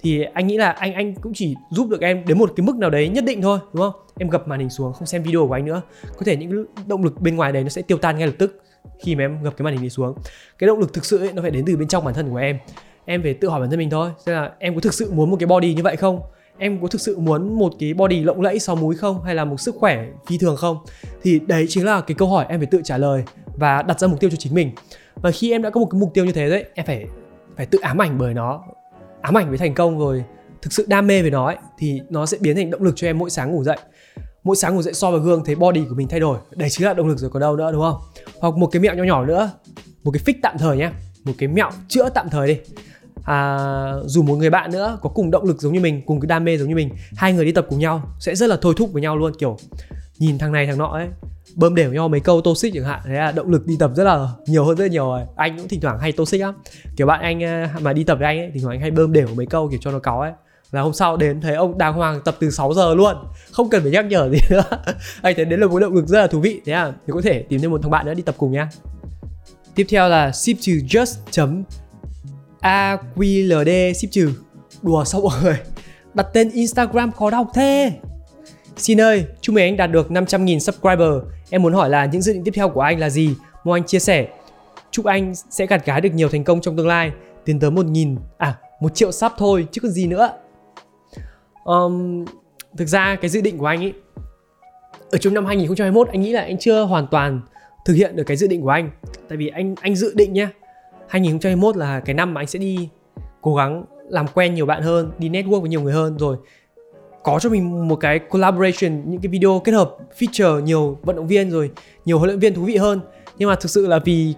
thì anh nghĩ là anh anh cũng chỉ giúp được em đến một cái mức nào đấy nhất định thôi đúng không? Em gập màn hình xuống không xem video của anh nữa. Có thể những động lực bên ngoài đấy nó sẽ tiêu tan ngay lập tức khi mà em gập cái màn hình đi xuống. Cái động lực thực sự ấy, nó phải đến từ bên trong bản thân của em. Em phải tự hỏi bản thân mình thôi xem là em có thực sự muốn một cái body như vậy không? Em có thực sự muốn một cái body lộng lẫy sáu múi không? Hay là một sức khỏe phi thường không? Thì đấy chính là cái câu hỏi em phải tự trả lời và đặt ra mục tiêu cho chính mình. Và khi em đã có một cái mục tiêu như thế đấy em phải phải tự ám ảnh bởi nó ám ảnh với thành công rồi thực sự đam mê với nó ấy, thì nó sẽ biến thành động lực cho em mỗi sáng ngủ dậy. Mỗi sáng ngủ dậy so vào gương thấy body của mình thay đổi. Đấy chính là động lực rồi còn đâu nữa đúng không? Hoặc một cái mẹo nhỏ nhỏ nữa một cái fix tạm thời nhé một cái mẹo chữa tạm thời đi à, dù một người bạn nữa có cùng động lực giống như mình cùng cái đam mê giống như mình hai người đi tập cùng nhau sẽ rất là thôi thúc với nhau luôn kiểu nhìn thằng này thằng nọ ấy bơm đều nhau mấy câu toxic chẳng hạn thế là động lực đi tập rất là nhiều hơn rất là nhiều rồi. Anh cũng thỉnh thoảng hay toxic lắm. Kiểu bạn anh à, mà đi tập với anh ấy thỉnh thoảng anh hay bơm đều mấy câu kiểu cho nó cáu ấy. Là hôm sau đến thấy ông đàng hoàng tập từ 6 giờ luôn không cần phải nhắc nhở gì nữa. Anh thấy đến là một động lực rất là thú vị thế à? Thì có thể tìm thêm một thằng bạn nữa đi tập cùng nhá tiếp theo là ship to just aqld ship trừ đùa sao mọi người đặt tên instagram khó đọc thế Xin ơi, chúc mừng anh đạt được 500.000 subscriber. Em muốn hỏi là những dự định tiếp theo của anh là gì? Mong anh chia sẻ. Chúc anh sẽ gặt gái được nhiều thành công trong tương lai, tiến tới 1.000 à một triệu sub thôi chứ còn gì nữa um, thực ra cái dự định của anh ấy ở trong năm 2021 anh nghĩ là anh chưa hoàn toàn thực hiện được cái dự định của anh tại vì anh anh dự định nhá 2021 là cái năm mà anh sẽ đi cố gắng làm quen nhiều bạn hơn đi network với nhiều người hơn. Rồi có cho mình một cái collaboration những cái video kết hợp feature nhiều vận động viên rồi nhiều huấn luyện viên thú vị hơn. Nhưng mà thực sự là vì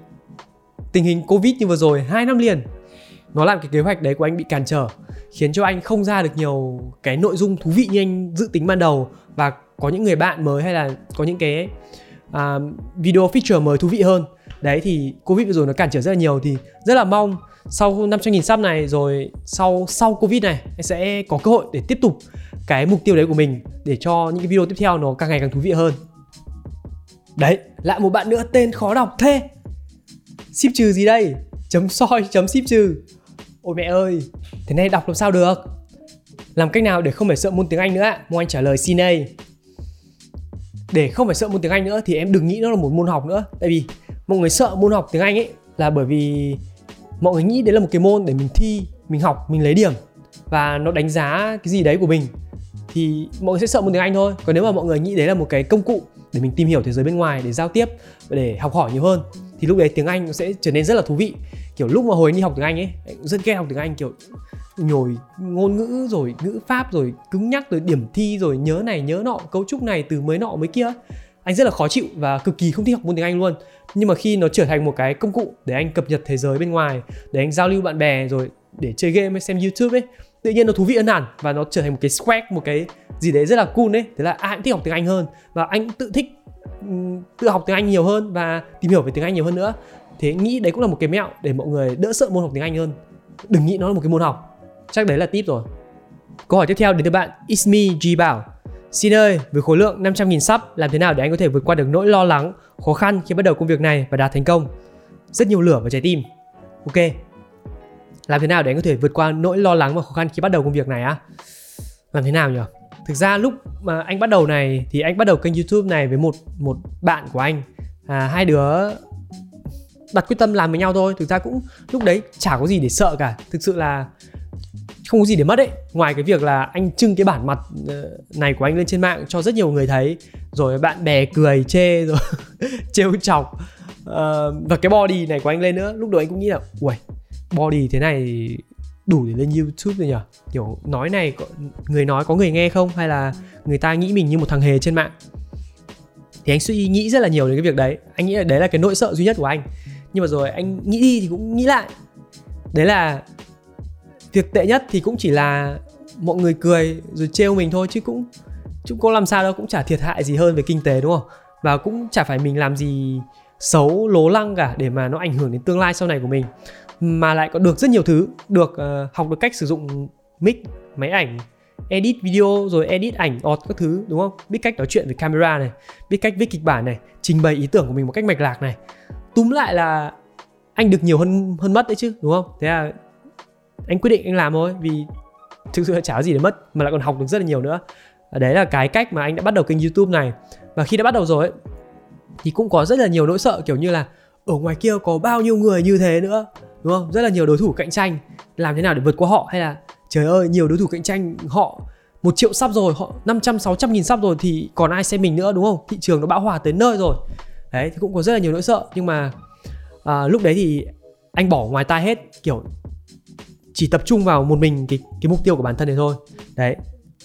tình hình covid như vừa rồi hai năm liền nó làm cái kế hoạch đấy của anh bị cản trở khiến cho anh không ra được nhiều cái nội dung thú vị như anh dự tính ban đầu. Và có những người bạn mới hay là có những cái uh, video feature mới thú vị hơn đấy, thì covid vừa rồi nó cản trở rất là nhiều thì rất là mong sau 500 nghìn sub này rồi sau sau covid này, anh sẽ có cơ hội để tiếp tục cái mục tiêu đấy của mình để cho những cái video tiếp theo nó càng ngày càng thú vị hơn. Đấy, lại một bạn nữa tên khó đọc thế. Ship trừ gì đây? Chấm soi, chấm ship trừ. Ôi mẹ ơi, thế này đọc làm sao được? Làm cách nào để không phải sợ môn tiếng anh nữa mong anh trả lời xin đây. Để không phải sợ môn tiếng anh nữa thì em đừng nghĩ nó là một môn học nữa. Tại vì mọi người sợ môn học tiếng anh ấy là bởi vì mọi người nghĩ đấy là một cái môn để mình thi, mình học, mình lấy điểm và nó đánh giá cái gì đấy của mình. Thì mọi người sẽ sợ môn tiếng Anh thôi. Còn nếu mà mọi người nghĩ đấy là một cái công cụ để mình tìm hiểu thế giới bên ngoài để giao tiếp, để học hỏi nhiều hơn, thì lúc đấy tiếng Anh nó sẽ trở nên rất là thú vị. Kiểu lúc mà hồi đi học tiếng Anh ấy rất ghét học tiếng Anh, kiểu nhồi ngôn ngữ rồi ngữ pháp rồi cứng nhắc rồi điểm thi rồi nhớ này nhớ nọ, cấu trúc này từ mới nọ mới kia anh rất là khó chịu và cực kỳ không thích học môn tiếng Anh luôn. Nhưng mà khi nó trở thành một cái công cụ để anh cập nhật thế giới bên ngoài, để anh giao lưu bạn bè rồi để chơi game hay xem YouTube ấy, tự nhiên nó thú vị hơn hẳn và nó trở thành một cái swag, một cái gì đấy rất là cool đấy thế là ai cũng thích học tiếng Anh hơn và anh tự thích ừ, tự học tiếng Anh nhiều hơn và tìm hiểu về tiếng Anh nhiều hơn nữa. Thế nghĩ đấy cũng là một cái mẹo để mọi người đỡ sợ môn học tiếng Anh hơn. Đừng nghĩ nó là một cái môn học. Chắc đấy là tip rồi. Câu hỏi tiếp theo đến từ bạn, Ismi G Bảo Xin ơi, với khối lượng 500.000 sub, làm thế nào để anh có thể vượt qua được nỗi lo lắng, khó khăn khi bắt đầu công việc này và đạt thành công? Rất nhiều lửa và trái tim. Ok. Làm thế nào để anh có thể vượt qua nỗi lo lắng và khó khăn khi bắt đầu công việc này á? Làm thế nào nhỉ? Thực ra lúc mà anh bắt đầu này thì anh bắt đầu kênh YouTube này với một một bạn của anh. À, hai đứa đặt quyết tâm làm với nhau thôi. Thực ra cũng lúc đấy chả có gì để sợ cả. Thực sự là không có gì để mất ấy. Ngoài cái việc là anh trưng cái bản mặt ờ, này của anh lên trên mạng cho rất nhiều người thấy. Rồi bạn bè cười chê rồi trêu chọc. Uh, và cái body này của anh lên nữa. Lúc đầu anh cũng nghĩ là ui body thế này đủ để lên youtube rồi nhỉ? Kiểu nói này người nói có người nghe không? Hay là người ta nghĩ mình như một thằng hề trên mạng? Thì anh suy nghĩ rất là nhiều đến cái việc đấy. Anh nghĩ là đấy là cái nỗi sợ duy nhất của anh. Nhưng mà rồi anh nghĩ đi thì cũng nghĩ lại. Đấy là việc tệ nhất thì cũng chỉ là mọi người cười rồi trêu mình thôi chứ cũng chúng có làm sao đâu cũng chả thiệt hại gì hơn về kinh tế đúng không? Và cũng chả phải mình làm gì xấu lố lăng cả để mà nó ảnh hưởng đến tương lai sau này của mình. Mà lại có được rất nhiều thứ được uh, học được cách sử dụng mic máy ảnh edit video rồi edit ảnh ọt các thứ đúng không? Biết cách nói chuyện với camera này biết cách viết kịch bản này trình bày ý tưởng của mình một cách mạch lạc này. Túm lại là anh được nhiều hơn hơn mất đấy chứ đúng không? Thế là anh quyết định anh làm thôi vì thực sự là chả có gì để mất mà lại còn học được rất là nhiều nữa. Đấy là cái cách mà anh đã bắt đầu kênh youtube này. Và khi đã bắt đầu rồi ấy, thì cũng có rất là nhiều nỗi sợ kiểu như là ở ngoài kia có bao nhiêu người như thế nữa? Đúng không? Rất là nhiều đối thủ cạnh tranh. Làm thế nào để vượt qua họ? Hay là trời ơi nhiều đối thủ cạnh tranh họ một triệu sắp rồi họ 500 600 nghìn sắp rồi thì còn ai xem mình nữa? Đúng không? Thị trường nó bão hòa tới nơi rồi. Đấy thì cũng có rất là nhiều nỗi sợ. Nhưng mà à, lúc đấy thì anh bỏ ngoài tai hết kiểu chỉ tập trung vào một mình cái cái mục tiêu của bản thân này thôi. Đấy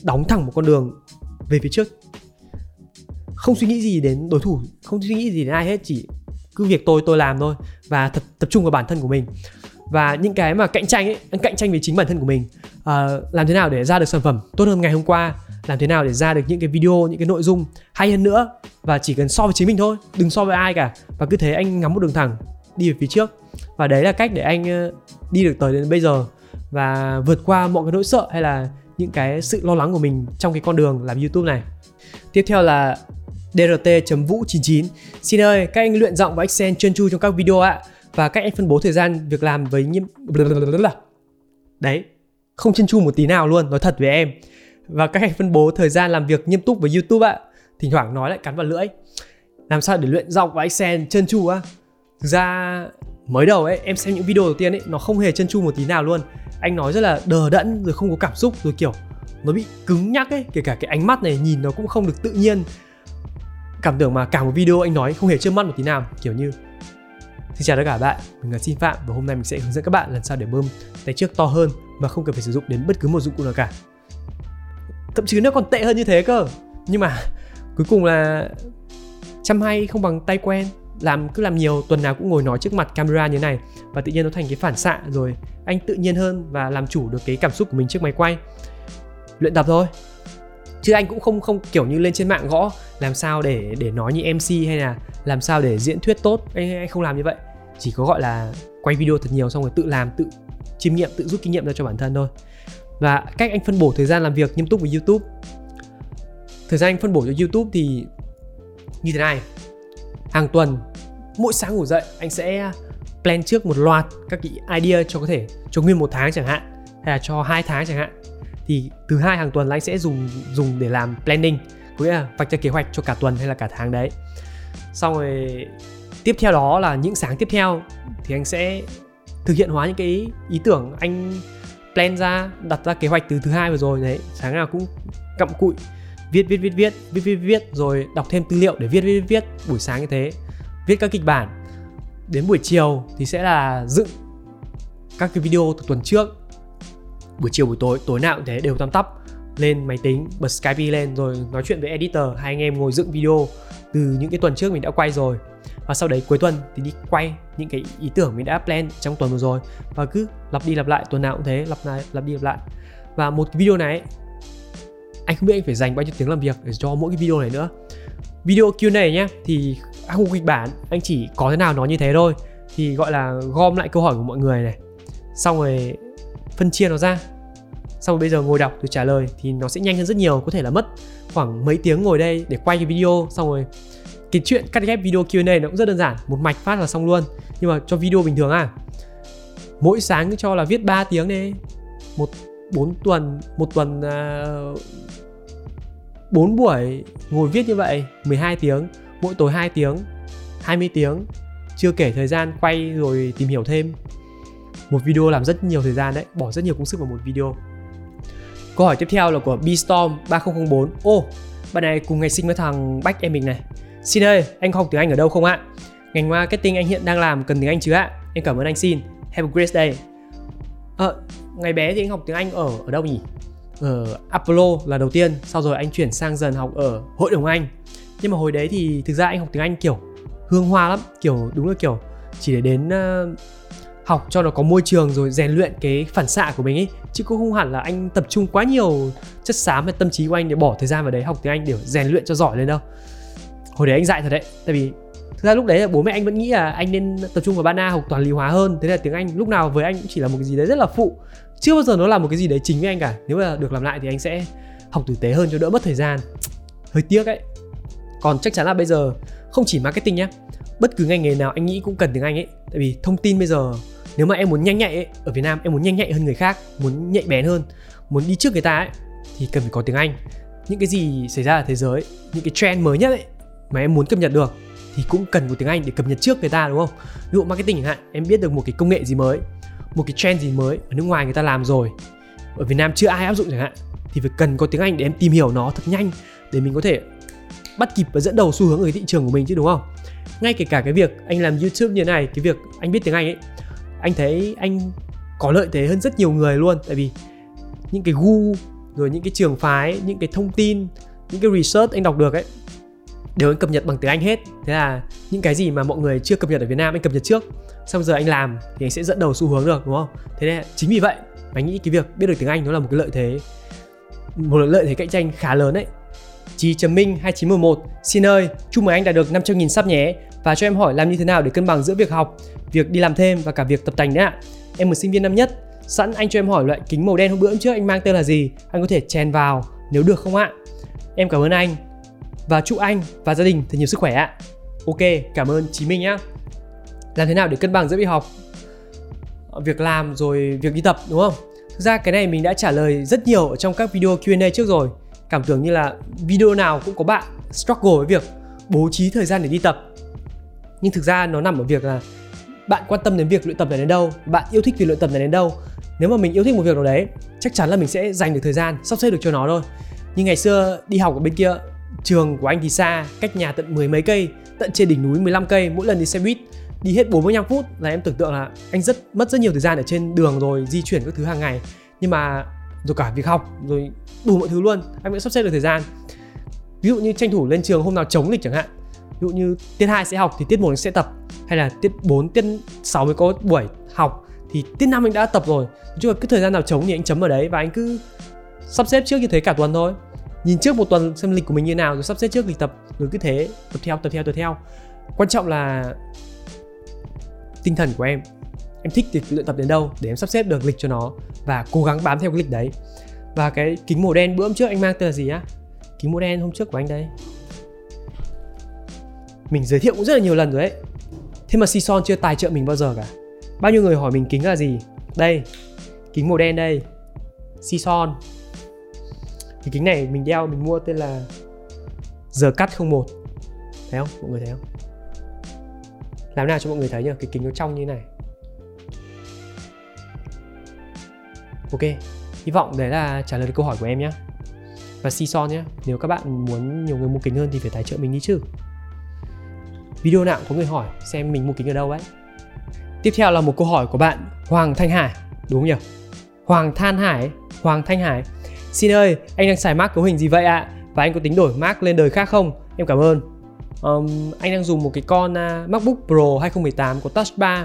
đóng thẳng một con đường về phía trước. Không suy nghĩ gì đến đối thủ không suy nghĩ gì đến ai hết chỉ cứ việc tôi tôi làm thôi và tập tập trung vào bản thân của mình. Và những cái mà cạnh tranh ấy anh cạnh tranh với chính bản thân của mình à, làm thế nào để ra được sản phẩm tốt hơn ngày hôm qua làm thế nào để ra được những cái video những cái nội dung hay hơn nữa và chỉ cần so với chính mình thôi đừng so với ai cả và cứ thế anh ngắm một đường thẳng đi về phía trước. Và đấy là cách để anh ờ, đi được tới đến bây giờ và vượt qua mọi cái nỗi sợ hay là những cái sự lo lắng của mình trong cái con đường làm YouTube này. Tiếp theo là drt.vũ99 Xin ơi, các anh luyện giọng và accent chân chu trong các video ạ. Và các anh phân bố thời gian việc làm với nhiệm Đấy, không chân chu một tí nào luôn, nói thật với em. Và các anh phân bố thời gian làm việc nghiêm túc với YouTube ạ. Thỉnh thoảng nói lại cắn vào lưỡi. Làm sao để luyện giọng và accent chân chu á? Thực ra mới đầu ấy em xem những video đầu tiên ấy nó không hề chân chu một tí nào luôn anh nói rất là đờ đẫn rồi không có cảm xúc rồi kiểu nó bị cứng nhắc ấy kể cả cái ánh mắt này nhìn nó cũng không được tự nhiên cảm tưởng mà cả một video anh nói không hề chớp mắt một tí nào kiểu như Xin chào tất cả các bạn, mình là Xin Phạm và hôm nay mình sẽ hướng dẫn các bạn làm sao để bơm tay trước to hơn mà không cần phải sử dụng đến bất cứ một dụng cụ nào cả. Thậm chí nó còn tệ hơn như thế cơ. Nhưng mà cuối cùng là chăm hay không bằng tay quen làm cứ làm nhiều tuần nào cũng ngồi nói trước mặt camera như này. Và tự nhiên nó thành cái phản xạ rồi. Anh tự nhiên hơn và làm chủ được cái cảm xúc của mình trước máy quay. Luyện tập thôi. Chứ anh cũng không không kiểu như lên trên mạng gõ làm sao để để nói như MC hay là làm sao để diễn thuyết tốt. Anh, anh không làm như vậy. Chỉ có gọi là quay video thật nhiều xong rồi tự làm tự chiêm nghiệm tự rút kinh nghiệm ra cho bản thân thôi. Và cách anh phân bổ thời gian làm việc nghiêm túc với YouTube. Thời gian anh phân bổ cho YouTube thì như thế này. Hàng tuần mỗi sáng ngủ dậy, anh sẽ plan trước một loạt các cái idea cho có thể cho nguyên một tháng chẳng hạn, hay là cho hai tháng chẳng hạn. Thì từ hai hàng tuần là anh sẽ dùng dùng để làm planning, có nghĩa là vạch ra kế hoạch cho cả tuần hay là cả tháng đấy. Xong rồi tiếp theo đó là những sáng tiếp theo thì anh sẽ thực hiện hóa những cái ý tưởng anh plan ra, đặt ra kế hoạch từ thứ hai vừa rồi đấy. Sáng nào cũng cặm cụi, viết viết viết viết viết viết viết, rồi đọc thêm tư liệu để viết viết viết buổi sáng như thế viết các kịch bản. Đến buổi chiều thì sẽ là dựng các cái video từ tuần trước. Buổi chiều, buổi tối tối nào cũng thế, đều tăm tắp lên máy tính, bật Skype lên rồi nói chuyện với editor. Hai anh em ngồi dựng video từ những cái tuần trước mình đã quay rồi. Và sau đấy cuối tuần thì đi quay những cái ý tưởng mình đã plan trong tuần vừa rồi. Và cứ lặp đi lặp lại, tuần nào cũng thế, lặp lại, lặp đi lặp lại. Và một cái video này, anh không biết anh phải dành bao nhiêu tiếng làm việc để cho mỗi cái video này nữa video Q&A nhé thì anh không kịch bản anh chỉ có thế nào nói như thế thôi. Thì gọi là gom lại câu hỏi của mọi người này. Xong rồi phân chia nó ra. Xong rồi bây giờ ngồi đọc rồi trả lời thì nó sẽ nhanh hơn rất nhiều có thể là mất khoảng mấy tiếng ngồi đây để quay cái video. Xong rồi cái chuyện cắt ghép video Q&A nó cũng rất đơn giản một mạch phát là xong luôn. Nhưng mà cho video bình thường à. Mỗi sáng cho là viết 3 tiếng đi. Một 4 tuần một tuần uh, 4 buổi ngồi viết như vậy 12 tiếng mỗi tối 2 tiếng 20 tiếng. Chưa kể thời gian quay rồi tìm hiểu thêm. Một video làm rất nhiều thời gian đấy bỏ rất nhiều công sức vào một video. Câu hỏi tiếp theo là của Bstorm 3004 ô oh, bạn này cùng ngày sinh với thằng Bách em mình này. Xin ơi anh học tiếng Anh ở đâu không ạ? Ngành marketing anh hiện đang làm cần tiếng Anh chứ ạ? Em cảm ơn anh xin. Have a great day. Ờ, ngày bé thì anh học tiếng Anh ở ở đâu nhỉ? Ở Apollo là đầu tiên sau rồi anh chuyển sang dần học ở hội đồng Anh. Nhưng mà hồi đấy thì thực ra anh học tiếng Anh kiểu hương hoa lắm kiểu đúng là kiểu chỉ để đến uh, học cho nó có môi trường rồi rèn luyện cái phản xạ của mình ấy. Chứ cũng không hẳn là anh tập trung quá nhiều chất xám hay tâm trí của anh để bỏ thời gian vào đấy học tiếng Anh để rèn luyện cho giỏi lên đâu. Hồi đấy anh dạy thật đấy tại vì thực ra lúc đấy là bố mẹ anh vẫn nghĩ là anh nên tập trung vào ban A học toàn lý hóa hơn. Thế là tiếng Anh lúc nào với anh cũng chỉ là một cái gì đấy rất là phụ chưa bao giờ nó là một cái gì đấy chính với anh cả. Nếu mà được làm lại thì anh sẽ học tử tế hơn cho đỡ mất thời gian. Hơi tiếc ấy. Còn chắc chắn là bây giờ không chỉ marketing nhé bất cứ ngành nghề nào anh nghĩ cũng cần tiếng anh ấy. Tại vì thông tin bây giờ nếu mà em muốn nhanh nhạy ấy, ở Việt Nam em muốn nhanh nhạy hơn người khác muốn nhạy bén hơn muốn đi trước người ta ấy thì cần phải có tiếng Anh. Những cái gì xảy ra ở thế giới những cái trend mới nhất ấy mà em muốn cập nhật được thì cũng cần có tiếng Anh để cập nhật trước người ta đúng không? Ví dụ marketing chẳng hạn em biết được một cái công nghệ gì mới một cái trend gì mới ở nước ngoài người ta làm rồi. Ở Việt Nam chưa ai áp dụng chẳng hạn. Thì phải cần có tiếng Anh để em tìm hiểu nó thật nhanh để mình có thể bắt kịp và dẫn đầu xu hướng ở thị trường của mình chứ, đúng không? Ngay kể cả cái việc anh làm youtube như thế này, cái việc anh biết tiếng anh ấy, anh thấy anh có lợi thế hơn rất nhiều người luôn. Tại vì những cái gu, rồi những cái trường phái, những cái thông tin, những cái research anh đọc được ấy, đều anh cập nhật bằng tiếng anh hết. Thế là những cái gì mà mọi người chưa cập nhật ở việt nam, anh cập nhật trước xong giờ anh làm thì anh sẽ dẫn đầu xu hướng được đúng không? Thế nên chính vì vậy anh nghĩ cái việc biết được tiếng anh nó là một cái lợi thế một lợi thế cạnh tranh khá lớn đấy. Chí Trầm Minh 2911 Xin ơi, chúc mừng anh đạt được 500.000 sub nhé Và cho em hỏi làm như thế nào để cân bằng giữa việc học, việc đi làm thêm và cả việc tập tành đấy ạ. Em một sinh viên năm nhất Sẵn anh cho em hỏi loại kính màu đen hôm bữa trước anh mang tên là gì Anh có thể chèn vào nếu được không ạ? Em cảm ơn anh Và chúc anh và gia đình thật nhiều sức khỏe ạ. Ok, cảm ơn Chí Minh nhá. Làm thế nào để cân bằng giữa việc học, Việc làm rồi việc đi tập, đúng không? Thực ra cái này mình đã trả lời rất nhiều ở trong các video Q&A trước rồi. Cảm tưởng như là video nào cũng có bạn struggle với việc bố trí thời gian để đi tập. Nhưng thực ra nó nằm ở việc là bạn quan tâm đến việc luyện tập này đến đâu, bạn yêu thích việc luyện tập này đến đâu. Nếu mà mình yêu thích một việc nào đấy, chắc chắn là mình sẽ dành được thời gian sắp xếp được cho nó thôi. Như ngày xưa đi học ở bên kia, trường của anh thì xa, cách nhà tận mười mấy cây, tận trên đỉnh núi 15 cây, mỗi lần đi xe buýt đi hết 45 phút là em tưởng tượng là anh rất mất rất nhiều thời gian ở trên đường rồi di chuyển các thứ hàng ngày. Nhưng mà rồi cả việc học rồi đủ mọi thứ luôn anh vẫn sắp xếp được thời gian. Ví dụ như tranh thủ lên trường hôm nào chống lịch chẳng hạn. Ví dụ như tiết 2 sẽ học thì tiết 1 sẽ tập hay là tiết 4, tiết 6 mới có buổi học thì tiết 5 anh đã tập rồi. Nói chung là cứ thời gian nào trống thì anh chấm ở đấy và anh cứ sắp xếp trước như thế cả tuần thôi. Nhìn trước một tuần xem lịch của mình như nào rồi sắp xếp trước lịch tập rồi cứ thế tập theo tập theo tập theo. Quan trọng là tinh thần của em. Em thích thì luyện tập đến đâu để em sắp xếp được lịch cho nó và cố gắng bám theo cái lịch đấy. Và cái kính màu đen bữa hôm trước anh mang tên là gì á? Kính màu đen hôm trước của anh đây. Mình giới thiệu cũng rất là nhiều lần rồi ấy. thế mà Sison chưa tài trợ mình bao giờ cả. Bao nhiêu người hỏi mình kính là gì? Đây, kính màu đen đây. Sison cái kính này mình đeo, mình mua tên là giờ cắt 01 thấy không? Mọi người thấy không? Làm nào cho mọi người thấy nhá, cái kính nó trong như này. Ok, hy vọng đấy là trả lời được câu hỏi của em nhé và Sison nhé nếu các bạn muốn nhiều người mua kính hơn thì phải tài trợ mình đi chứ. Video nào có người hỏi xem mình mua kính ở đâu ấy. Tiếp theo là một câu hỏi của bạn Hoàng Thanh Hải, đúng không nhỉ? Hoàng Than Hải, Hoàng Thanh Hải. Xin ơi, anh đang xài Mac cấu hình gì vậy ạ? À? và anh có tính đổi Mac lên đời khác không? Em cảm ơn um, anh đang dùng một cái con uh, MacBook Pro 2018 có Touch Bar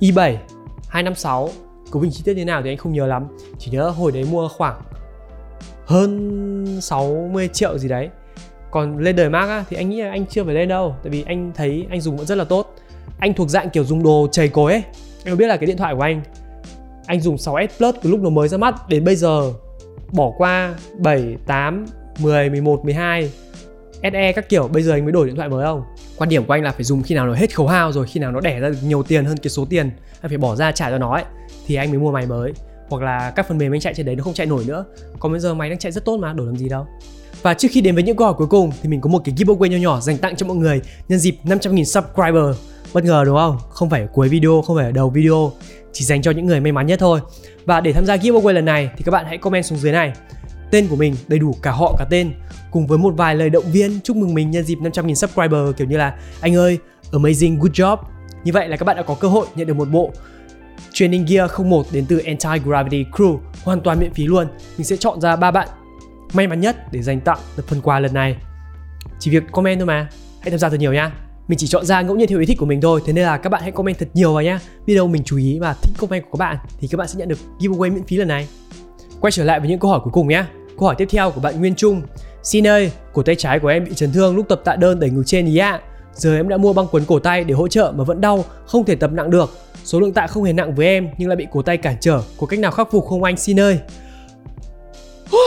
i7 256 cấu hình chi tiết như nào thì anh không nhớ lắm. Chỉ nhớ hồi đấy mua khoảng hơn 60 triệu gì đấy. Còn lên đời Mac á, thì anh nghĩ là anh chưa phải lên đâu. Tại vì anh thấy anh dùng vẫn rất là tốt. Anh thuộc dạng kiểu dùng đồ chảy cối ấy. Anh biết là cái điện thoại của anh. Anh dùng 6S Plus từ lúc nó mới ra mắt đến bây giờ. Bỏ qua 7, 8, 10, 11, 12 SE các kiểu. Bây giờ anh mới đổi điện thoại mới không? Quan điểm của anh là phải dùng khi nào nó hết khấu hao rồi khi nào nó đẻ ra được nhiều tiền hơn cái số tiền anh phải bỏ ra trả cho nó ấy thì anh mới mua máy mới. Hoặc là các phần mềm anh chạy trên đấy nó không chạy nổi nữa. Còn bây giờ máy đang chạy rất tốt mà đổi làm gì đâu. Và trước khi đến với những câu hỏi cuối cùng thì mình có một cái giveaway nhỏ nhỏ dành tặng cho mọi người nhân dịp 500.000 subscriber. Bất ngờ đúng không? Không phải ở cuối video, không phải ở đầu video, chỉ dành cho những người may mắn nhất thôi. Và để tham gia giveaway lần này thì các bạn hãy comment xuống dưới này tên của mình, đầy đủ cả họ, cả tên. Cùng với một vài lời động viên, chúc mừng mình nhân dịp 500.000 subscriber, kiểu như là, anh ơi, amazing, good job. Như vậy là các bạn đã có cơ hội nhận được một bộ training gear 01 đến từ Anti Gravity Crew, hoàn toàn miễn phí luôn. Mình sẽ chọn ra ba bạn may mắn nhất để dành tặng được phần quà lần này. Chỉ việc comment thôi mà. Hãy tham gia thật nhiều nha mình chỉ chọn ra ngẫu nhiên theo ý thích của mình thôi. Thế nên là các bạn hãy comment thật nhiều vào nhá. Biết đâu mình chú ý và thích comment của các bạn thì các bạn sẽ nhận được giveaway miễn phí lần này. Quay trở lại với những câu hỏi cuối cùng nhé câu hỏi tiếp theo của bạn Nguyên Trung. Xin ơi, cổ tay trái của em bị chấn thương lúc tập tạ đơn đẩy ngực trên ý ạ. À. Giờ em đã mua băng quấn cổ tay để hỗ trợ mà vẫn đau, không thể tập nặng được. Số lượng tạ không hề nặng với em nhưng lại bị cổ tay cản trở. Có cách nào khắc phục không anh? Xin ơi.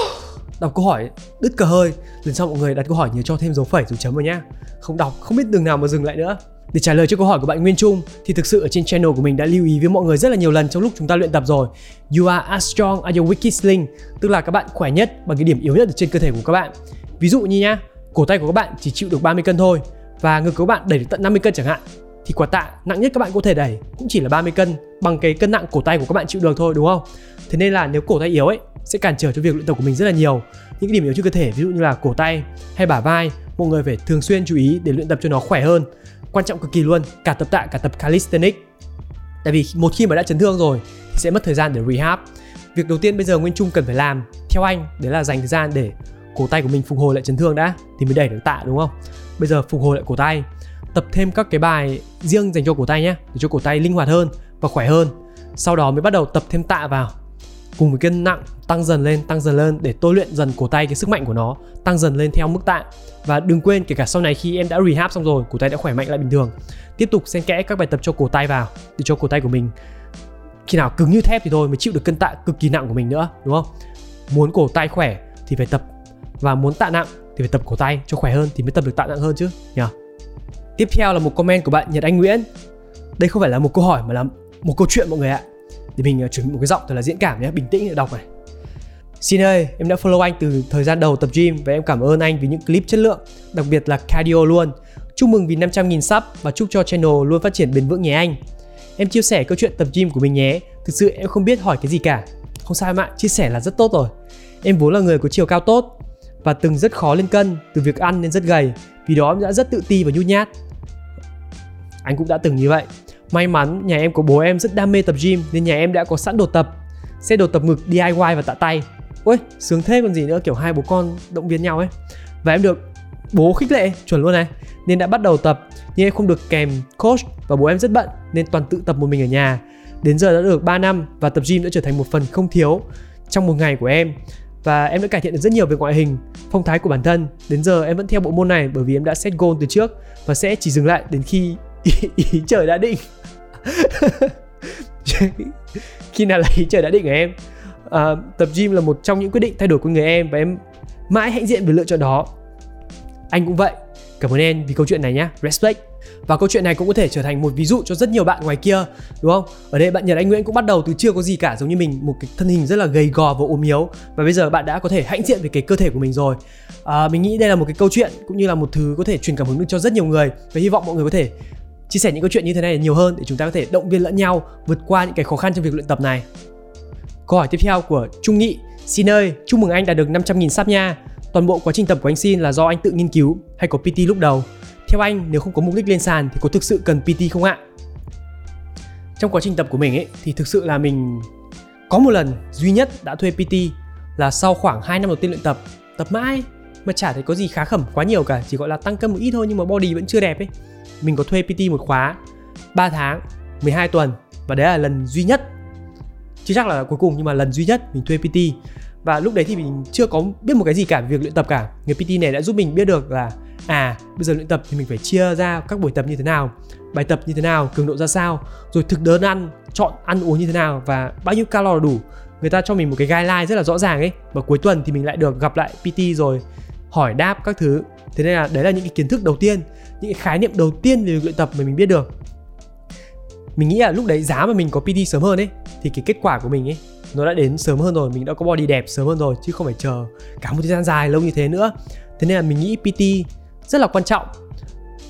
Đọc câu hỏi đứt cờ hơi. Lần sau mọi người đặt câu hỏi nhớ cho thêm dấu phẩy dấu chấm vào nhá. Không đọc không biết đường nào mà dừng lại nữa để trả lời cho câu hỏi của bạn Nguyên Trung thì thực sự ở trên channel của mình đã lưu ý với mọi người rất là nhiều lần trong lúc chúng ta luyện tập rồi. You are as strong as your weakest link, tức là các bạn khỏe nhất bằng cái điểm yếu nhất ở trên cơ thể của các bạn. Ví dụ như nhá, cổ tay của các bạn chỉ chịu được 30 cân thôi và ngực của các bạn đẩy được tận 50 cân chẳng hạn thì quả tạ nặng nhất các bạn có thể đẩy cũng chỉ là 30 cân bằng cái cân nặng cổ tay của các bạn chịu được thôi đúng không? Thế nên là nếu cổ tay yếu ấy sẽ cản trở cho việc luyện tập của mình rất là nhiều. Những cái điểm yếu trên cơ thể ví dụ như là cổ tay hay bả vai, mọi người phải thường xuyên chú ý để luyện tập cho nó khỏe hơn. Quan trọng cực kỳ luôn, cả tập tạ cả tập calisthenics. Tại vì một khi mà đã chấn thương rồi thì sẽ mất thời gian để rehab. Việc đầu tiên bây giờ Nguyên Trung cần phải làm theo anh đấy là dành thời gian để cổ tay của mình phục hồi lại chấn thương đã thì mới đẩy được tạ đúng không? Bây giờ phục hồi lại cổ tay, tập thêm các cái bài riêng dành cho cổ tay nhé để cho cổ tay linh hoạt hơn và khỏe hơn. Sau đó mới bắt đầu tập thêm tạ vào cùng với cân nặng tăng dần lên, tăng dần lên để tôi luyện dần cổ tay cái sức mạnh của nó, tăng dần lên theo mức tạ và đừng quên kể cả sau này khi em đã rehab xong rồi, cổ tay đã khỏe mạnh lại bình thường. Tiếp tục xen kẽ các bài tập cho cổ tay vào, để cho cổ tay của mình khi nào cứng như thép thì thôi mới chịu được cân tạ cực kỳ nặng của mình nữa, đúng không? Muốn cổ tay khỏe thì phải tập, và muốn tạ nặng thì phải tập cổ tay cho khỏe hơn thì mới tập được tạ nặng hơn chứ nhỉ tiếp theo là một comment của bạn Nhật Anh Nguyễn. Đây không phải là một câu hỏi mà là một câu chuyện mọi người ạ thì mình ờ, chuẩn bị một cái giọng thật là diễn cảm nhé bình tĩnh để đọc này Xin ơi, em đã follow anh từ thời gian đầu tập gym và em cảm ơn anh vì những clip chất lượng, đặc biệt là cardio luôn. Chúc mừng vì 500.000 sub và chúc cho channel luôn phát triển bền vững nhé anh. Em chia sẻ câu chuyện tập gym của mình nhé. thực sự em không biết hỏi cái gì cả không sao em ạ chia sẻ là rất tốt rồi em vốn là người có chiều cao tốt và từng rất khó lên cân từ việc ăn nên rất gầy vì đó em đã rất tự ti và nhút nhát anh cũng đã từng như vậy may mắn, nhà em có bố em rất đam mê tập gym nên nhà em đã có sẵn đồ tập. Xe đồ tập ngực DIY và tạ tay. Ôi, sướng thế còn gì nữa, kiểu hai bố con động viên nhau ấy. Và em được bố khích lệ, chuẩn luôn này. Nên đã bắt đầu tập, nhưng em không được kèm coach và bố em rất bận nên toàn tự tập một mình ở nhà. Đến giờ đã được 3 năm và tập gym đã trở thành một phần không thiếu trong một ngày của em. Và em đã cải thiện được rất nhiều về ngoại hình, phong thái của bản thân. Đến giờ em vẫn theo bộ môn này bởi vì em đã set goal từ trước và sẽ chỉ dừng lại đến khi ý, ý trời đã định. Khi nào là ý trời đã định của em? À, tập gym là một trong những quyết định thay đổi của người em và em mãi hãnh diện về lựa chọn đó. Anh cũng vậy. Cảm ơn em vì câu chuyện này nhé respect. Và câu chuyện này cũng có thể trở thành một ví dụ cho rất nhiều bạn ngoài kia đúng không? Ở đây bạn nhật anh nguyễn cũng bắt đầu từ chưa có gì cả giống như mình một cái thân hình rất là gầy gò và ốm yếu. Và bây giờ bạn đã có thể hãnh diện về cái cơ thể của mình rồi. À, mình nghĩ đây là một cái câu chuyện cũng như là một thứ có thể truyền cảm hứng được cho rất nhiều người. Và hy vọng mọi người có thể chia sẻ những câu chuyện như thế này nhiều hơn để chúng ta có thể động viên lẫn nhau vượt qua những cái khó khăn trong việc luyện tập này. Câu hỏi tiếp theo của trung nghị, xin ơi, chúc mừng anh đã được 500.000 sub nha. Toàn bộ quá trình tập của anh xin là do anh tự nghiên cứu hay có PT lúc đầu? Theo anh, nếu không có mục đích lên sàn thì có thực sự cần PT không ạ? Trong quá trình tập của mình ấy, thì thực sự là mình có một lần duy nhất đã thuê PT là sau khoảng 2 năm đầu tiên luyện tập tập mãi mà chả thấy có gì khá khẩm quá nhiều cả, chỉ gọi là tăng cân một ít thôi nhưng mà body vẫn chưa đẹp ấy mình có thuê PT một khóa 3 tháng 12 tuần và đấy là lần duy nhất. Chưa chắc là cuối cùng nhưng mà lần duy nhất mình thuê PT và lúc đấy thì mình chưa có biết một cái gì cả về việc luyện tập cả. Người PT này đã giúp mình biết được là à bây giờ luyện tập thì mình phải chia ra các buổi tập như thế nào, bài tập như thế nào, cường độ ra sao, rồi thực đơn ăn, chọn ăn uống như thế nào và bao nhiêu calo là đủ. Người ta cho mình một cái guideline rất là rõ ràng ấy, và cuối tuần thì mình lại được gặp lại PT rồi hỏi đáp các thứ. Thế nên là đấy là những cái kiến thức đầu tiên những cái khái niệm đầu tiên về luyện tập mà mình biết được. Mình nghĩ là lúc đấy giá mà mình có PT sớm hơn ấy, thì cái kết quả của mình ấy, nó đã đến sớm hơn rồi, mình đã có body đẹp sớm hơn rồi, chứ không phải chờ cả một thời gian dài lâu như thế nữa. Thế nên là mình nghĩ PT rất là quan trọng,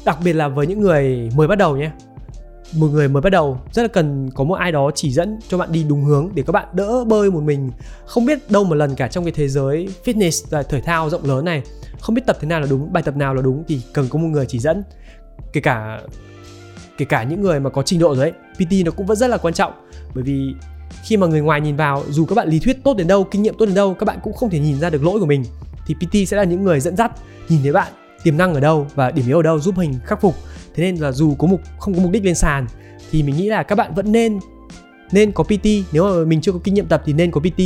đặc biệt là với những người mới bắt đầu nhé. Một người mới bắt đầu rất là cần có một ai đó chỉ dẫn cho bạn đi đúng hướng để các bạn đỡ bơi một mình. Không biết đâu một lần cả trong cái thế giới fitness và thể thao rộng lớn này không biết tập thế nào là đúng, bài tập nào là đúng thì cần có một người chỉ dẫn. Kể cả kể cả những người mà có trình độ rồi ấy PT nó cũng vẫn rất là quan trọng. Bởi vì khi mà người ngoài nhìn vào, dù các bạn lý thuyết tốt đến đâu, kinh nghiệm tốt đến đâu, các bạn cũng không thể nhìn ra được lỗi của mình. Thì PT sẽ là những người dẫn dắt, nhìn thấy bạn, tiềm năng ở đâu và điểm yếu ở đâu, giúp mình khắc phục. Thế nên là dù có mục, không có mục đích lên sàn, thì mình nghĩ là các bạn vẫn nên nên có PT nếu mà mình chưa có kinh nghiệm tập thì nên có PT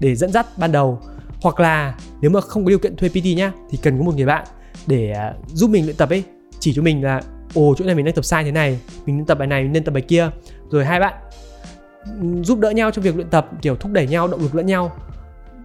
để dẫn dắt ban đầu hoặc là nếu mà không có điều kiện thuê PT nhá, thì cần có một người bạn để à, giúp mình luyện tập ấy. Chỉ cho mình là, ồ, chỗ này mình đang tập sai thế này, mình nên tập bài này, mình nên tập bài kia. Rồi hai bạn giúp đỡ nhau trong việc luyện tập, kiểu, thúc đẩy nhau, động lực lẫn nhau.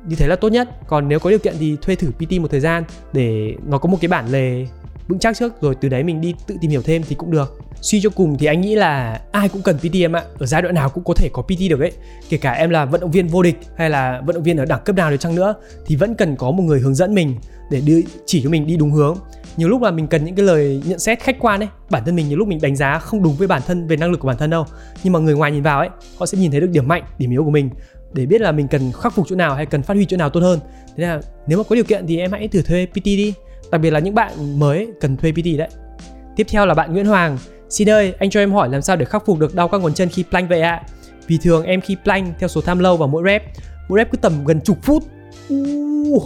Như thế là tốt nhất. Còn nếu có điều kiện thì thuê thử PT một thời gian để nó có một cái bản lề vững chắc trước, rồi từ đấy mình đi tự tìm hiểu thêm thì cũng được. Suy cho cùng thì anh nghĩ là ai cũng cần PT em ạ. Ở giai đoạn nào cũng có thể có PT được ấy. Kể cả em là vận động viên vô địch hay là vận động viên ở đẳng cấp nào đi chăng nữa, thì vẫn cần có một người hướng dẫn mình để đưa chỉ cho mình đi đúng hướng. Nhiều lúc là mình cần những cái lời nhận xét khách quan ấy. Bản thân mình nhiều lúc mình đánh giá không đúng với bản thân, về năng lực của bản thân đâu. Nhưng mà người ngoài nhìn vào ấy, họ sẽ nhìn thấy được điểm mạnh, điểm yếu của mình để biết là mình cần khắc phục chỗ nào hay cần phát huy chỗ nào tốt hơn. Thế là nếu mà có điều kiện thì em hãy thử thuê PT đi đặc biệt là những bạn mới cần thuê PT đấy. Tiếp theo là bạn Nguyễn Hoàng. Xin ơi anh cho em hỏi làm sao để khắc phục được đau các ngón chân khi plank vậy ạ? Vì thường em khi plank theo số tham lâu và mỗi rep mỗi rep cứ tầm gần chục phút. Uh.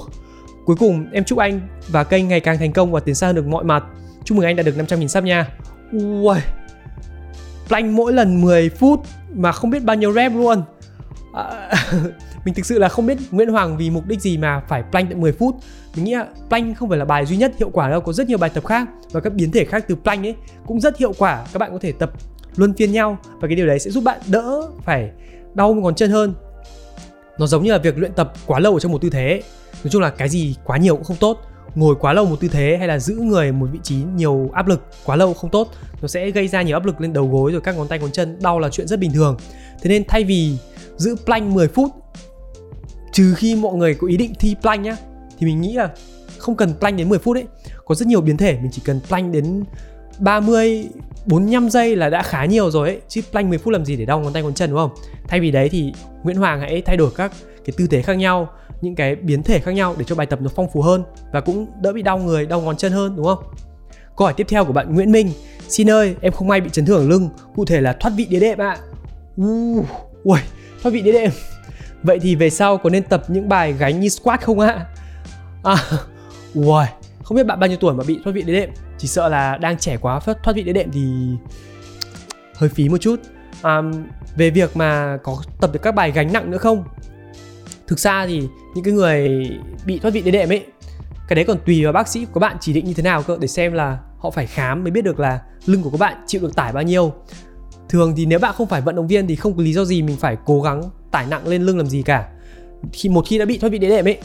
cuối cùng em chúc anh và kênh ngày càng thành công và tiến xa hơn được mọi mặt. Chúc mừng anh đã được 500.000 sub nha. Ui, plank mỗi lần 10 phút mà không biết bao nhiêu rep luôn. À, mình thực sự là không biết Nguyễn Hoàng vì mục đích gì mà phải plank tận 10 phút. Mình nghĩ là plank không phải là bài duy nhất, hiệu quả đâu, có rất nhiều bài tập khác và các biến thể khác từ plank ấy cũng rất hiệu quả. Các bạn có thể tập luân phiên nhau và cái điều đấy sẽ giúp bạn đỡ phải đau ngón chân hơn. Nó giống như là việc luyện tập quá lâu ở trong một tư thế nói chung là cái gì quá nhiều cũng không tốt. Ngồi quá lâu một tư thế hay là giữ người một vị trí nhiều áp lực quá lâu không tốt, nó sẽ gây ra nhiều áp lực lên đầu gối rồi các ngón tay ngón chân, đau là chuyện rất bình thường. Thế nên thay vì giữ plank 10 phút trừ khi mọi người có ý định thi plank nhá thì mình nghĩ là không cần plank đến 10 phút ấy. Có rất nhiều biến thể mình chỉ cần plank đến 30 45 giây là đã khá nhiều rồi ấy. Chứ plank 10 phút làm gì để đau ngón tay ngón chân đúng không? Thay vì đấy thì Nguyễn Hoàng hãy thay đổi các cái tư thế khác nhau những cái biến thể khác nhau để cho bài tập nó phong phú hơn và cũng đỡ bị đau người đau ngón chân hơn đúng không? Câu hỏi tiếp theo của bạn Nguyễn Minh. Xin ơi em không may bị chấn thương ở lưng. Cụ thể là thoát vị đĩa đệm ạ. Uh, ui thoát vị đĩa đệm vậy thì về sau có nên tập những bài gánh như squat không ạ? À, ui không biết bạn bao nhiêu tuổi mà bị thoát vị đĩa đệm. Chỉ sợ là đang trẻ quá thoát vị đĩa đệm thì hơi phí một chút. À, về việc mà có tập được các bài gánh nặng nữa không? Thực ra thì những cái người bị thoát vị đĩa đệm ấy cái đấy còn tùy vào bác sĩ của bạn chỉ định như thế nào cơ để xem là họ phải khám mới biết được là lưng của các bạn chịu được tải bao nhiêu. Thường thì nếu bạn không phải vận động viên thì không có lý do gì mình phải cố gắng tải nặng lên lưng làm gì cả. Khi một khi đã bị thoát vị đĩa đệm ấy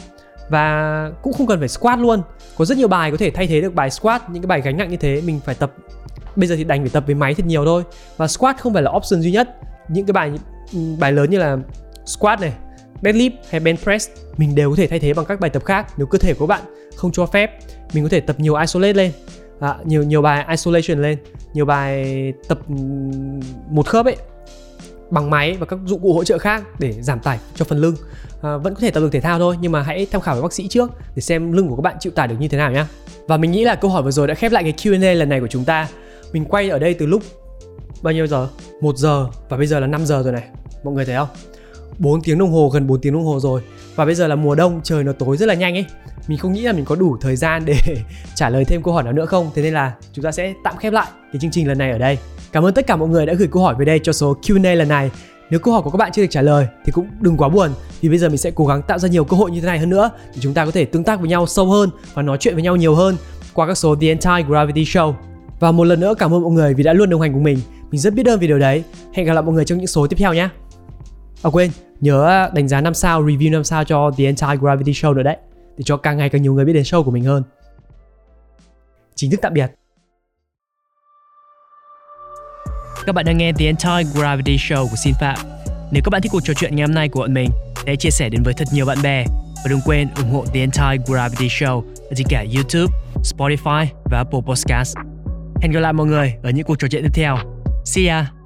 và cũng không cần phải squat luôn. Có rất nhiều bài có thể thay thế được bài squat những cái bài gánh nặng như thế mình phải tập bây giờ thì đành phải tập với máy thật nhiều thôi. Và squat không phải là option duy nhất. Những cái bài ừ, bài lớn như là squat này deadlift hay bench press mình đều có thể thay thế bằng các bài tập khác. Nếu cơ thể của bạn không cho phép mình có thể tập nhiều isolate lên. À, nhiều nhiều bài isolation lên. Nhiều bài tập ừ, một khớp ấy bằng máy và các dụng cụ hỗ trợ khác để giảm tải cho phần lưng. À, vẫn có thể tập được thể thao thôi nhưng mà hãy tham khảo với bác sĩ trước để xem lưng của các bạn chịu tải được như thế nào nhé và mình nghĩ là câu hỏi vừa rồi đã khép lại cái Q&A lần này của chúng ta. Mình quay ở đây từ lúc bao nhiêu giờ? Một giờ và bây giờ là 5 giờ rồi này. Mọi người thấy không? 4 tiếng đồng hồ gần 4 tiếng đồng hồ rồi. Và bây giờ là mùa đông trời nó tối rất là nhanh ấy. Mình không nghĩ là mình có đủ thời gian để trả lời thêm câu hỏi nào nữa không? Thế nên là chúng ta sẽ tạm khép lại cái chương trình lần này ở đây cảm ơn tất cả mọi người đã gửi câu hỏi về đây cho số Q&A lần này nếu câu hỏi của các bạn chưa được trả lời thì cũng đừng quá buồn vì bây giờ mình sẽ cố gắng tạo ra nhiều cơ hội như thế này hơn nữa để chúng ta có thể tương tác với nhau sâu hơn và nói chuyện với nhau nhiều hơn qua các số The Entire Gravity Show. Và một lần nữa cảm ơn mọi người vì đã luôn đồng hành cùng mình. Mình rất biết ơn vì điều đấy. Hẹn gặp lại mọi người trong những số tiếp theo nhé. À quên, nhớ đánh giá 5 sao, review 5 sao cho The Entire Gravity Show nữa đấy. Để cho càng ngày càng nhiều người biết đến show của mình hơn. Chính thức tạm biệt. Các bạn đang nghe The Entire Gravity Show của Xin Phạm. Nếu các bạn thích cuộc trò chuyện ngày hôm nay của bọn mình, hãy chia sẻ đến với thật nhiều bạn bè và đừng quên ủng hộ The Entire Gravity Show ở trên cả YouTube, Spotify và Apple Podcast. Hẹn gặp lại mọi người ở những cuộc trò chuyện tiếp theo. See ya!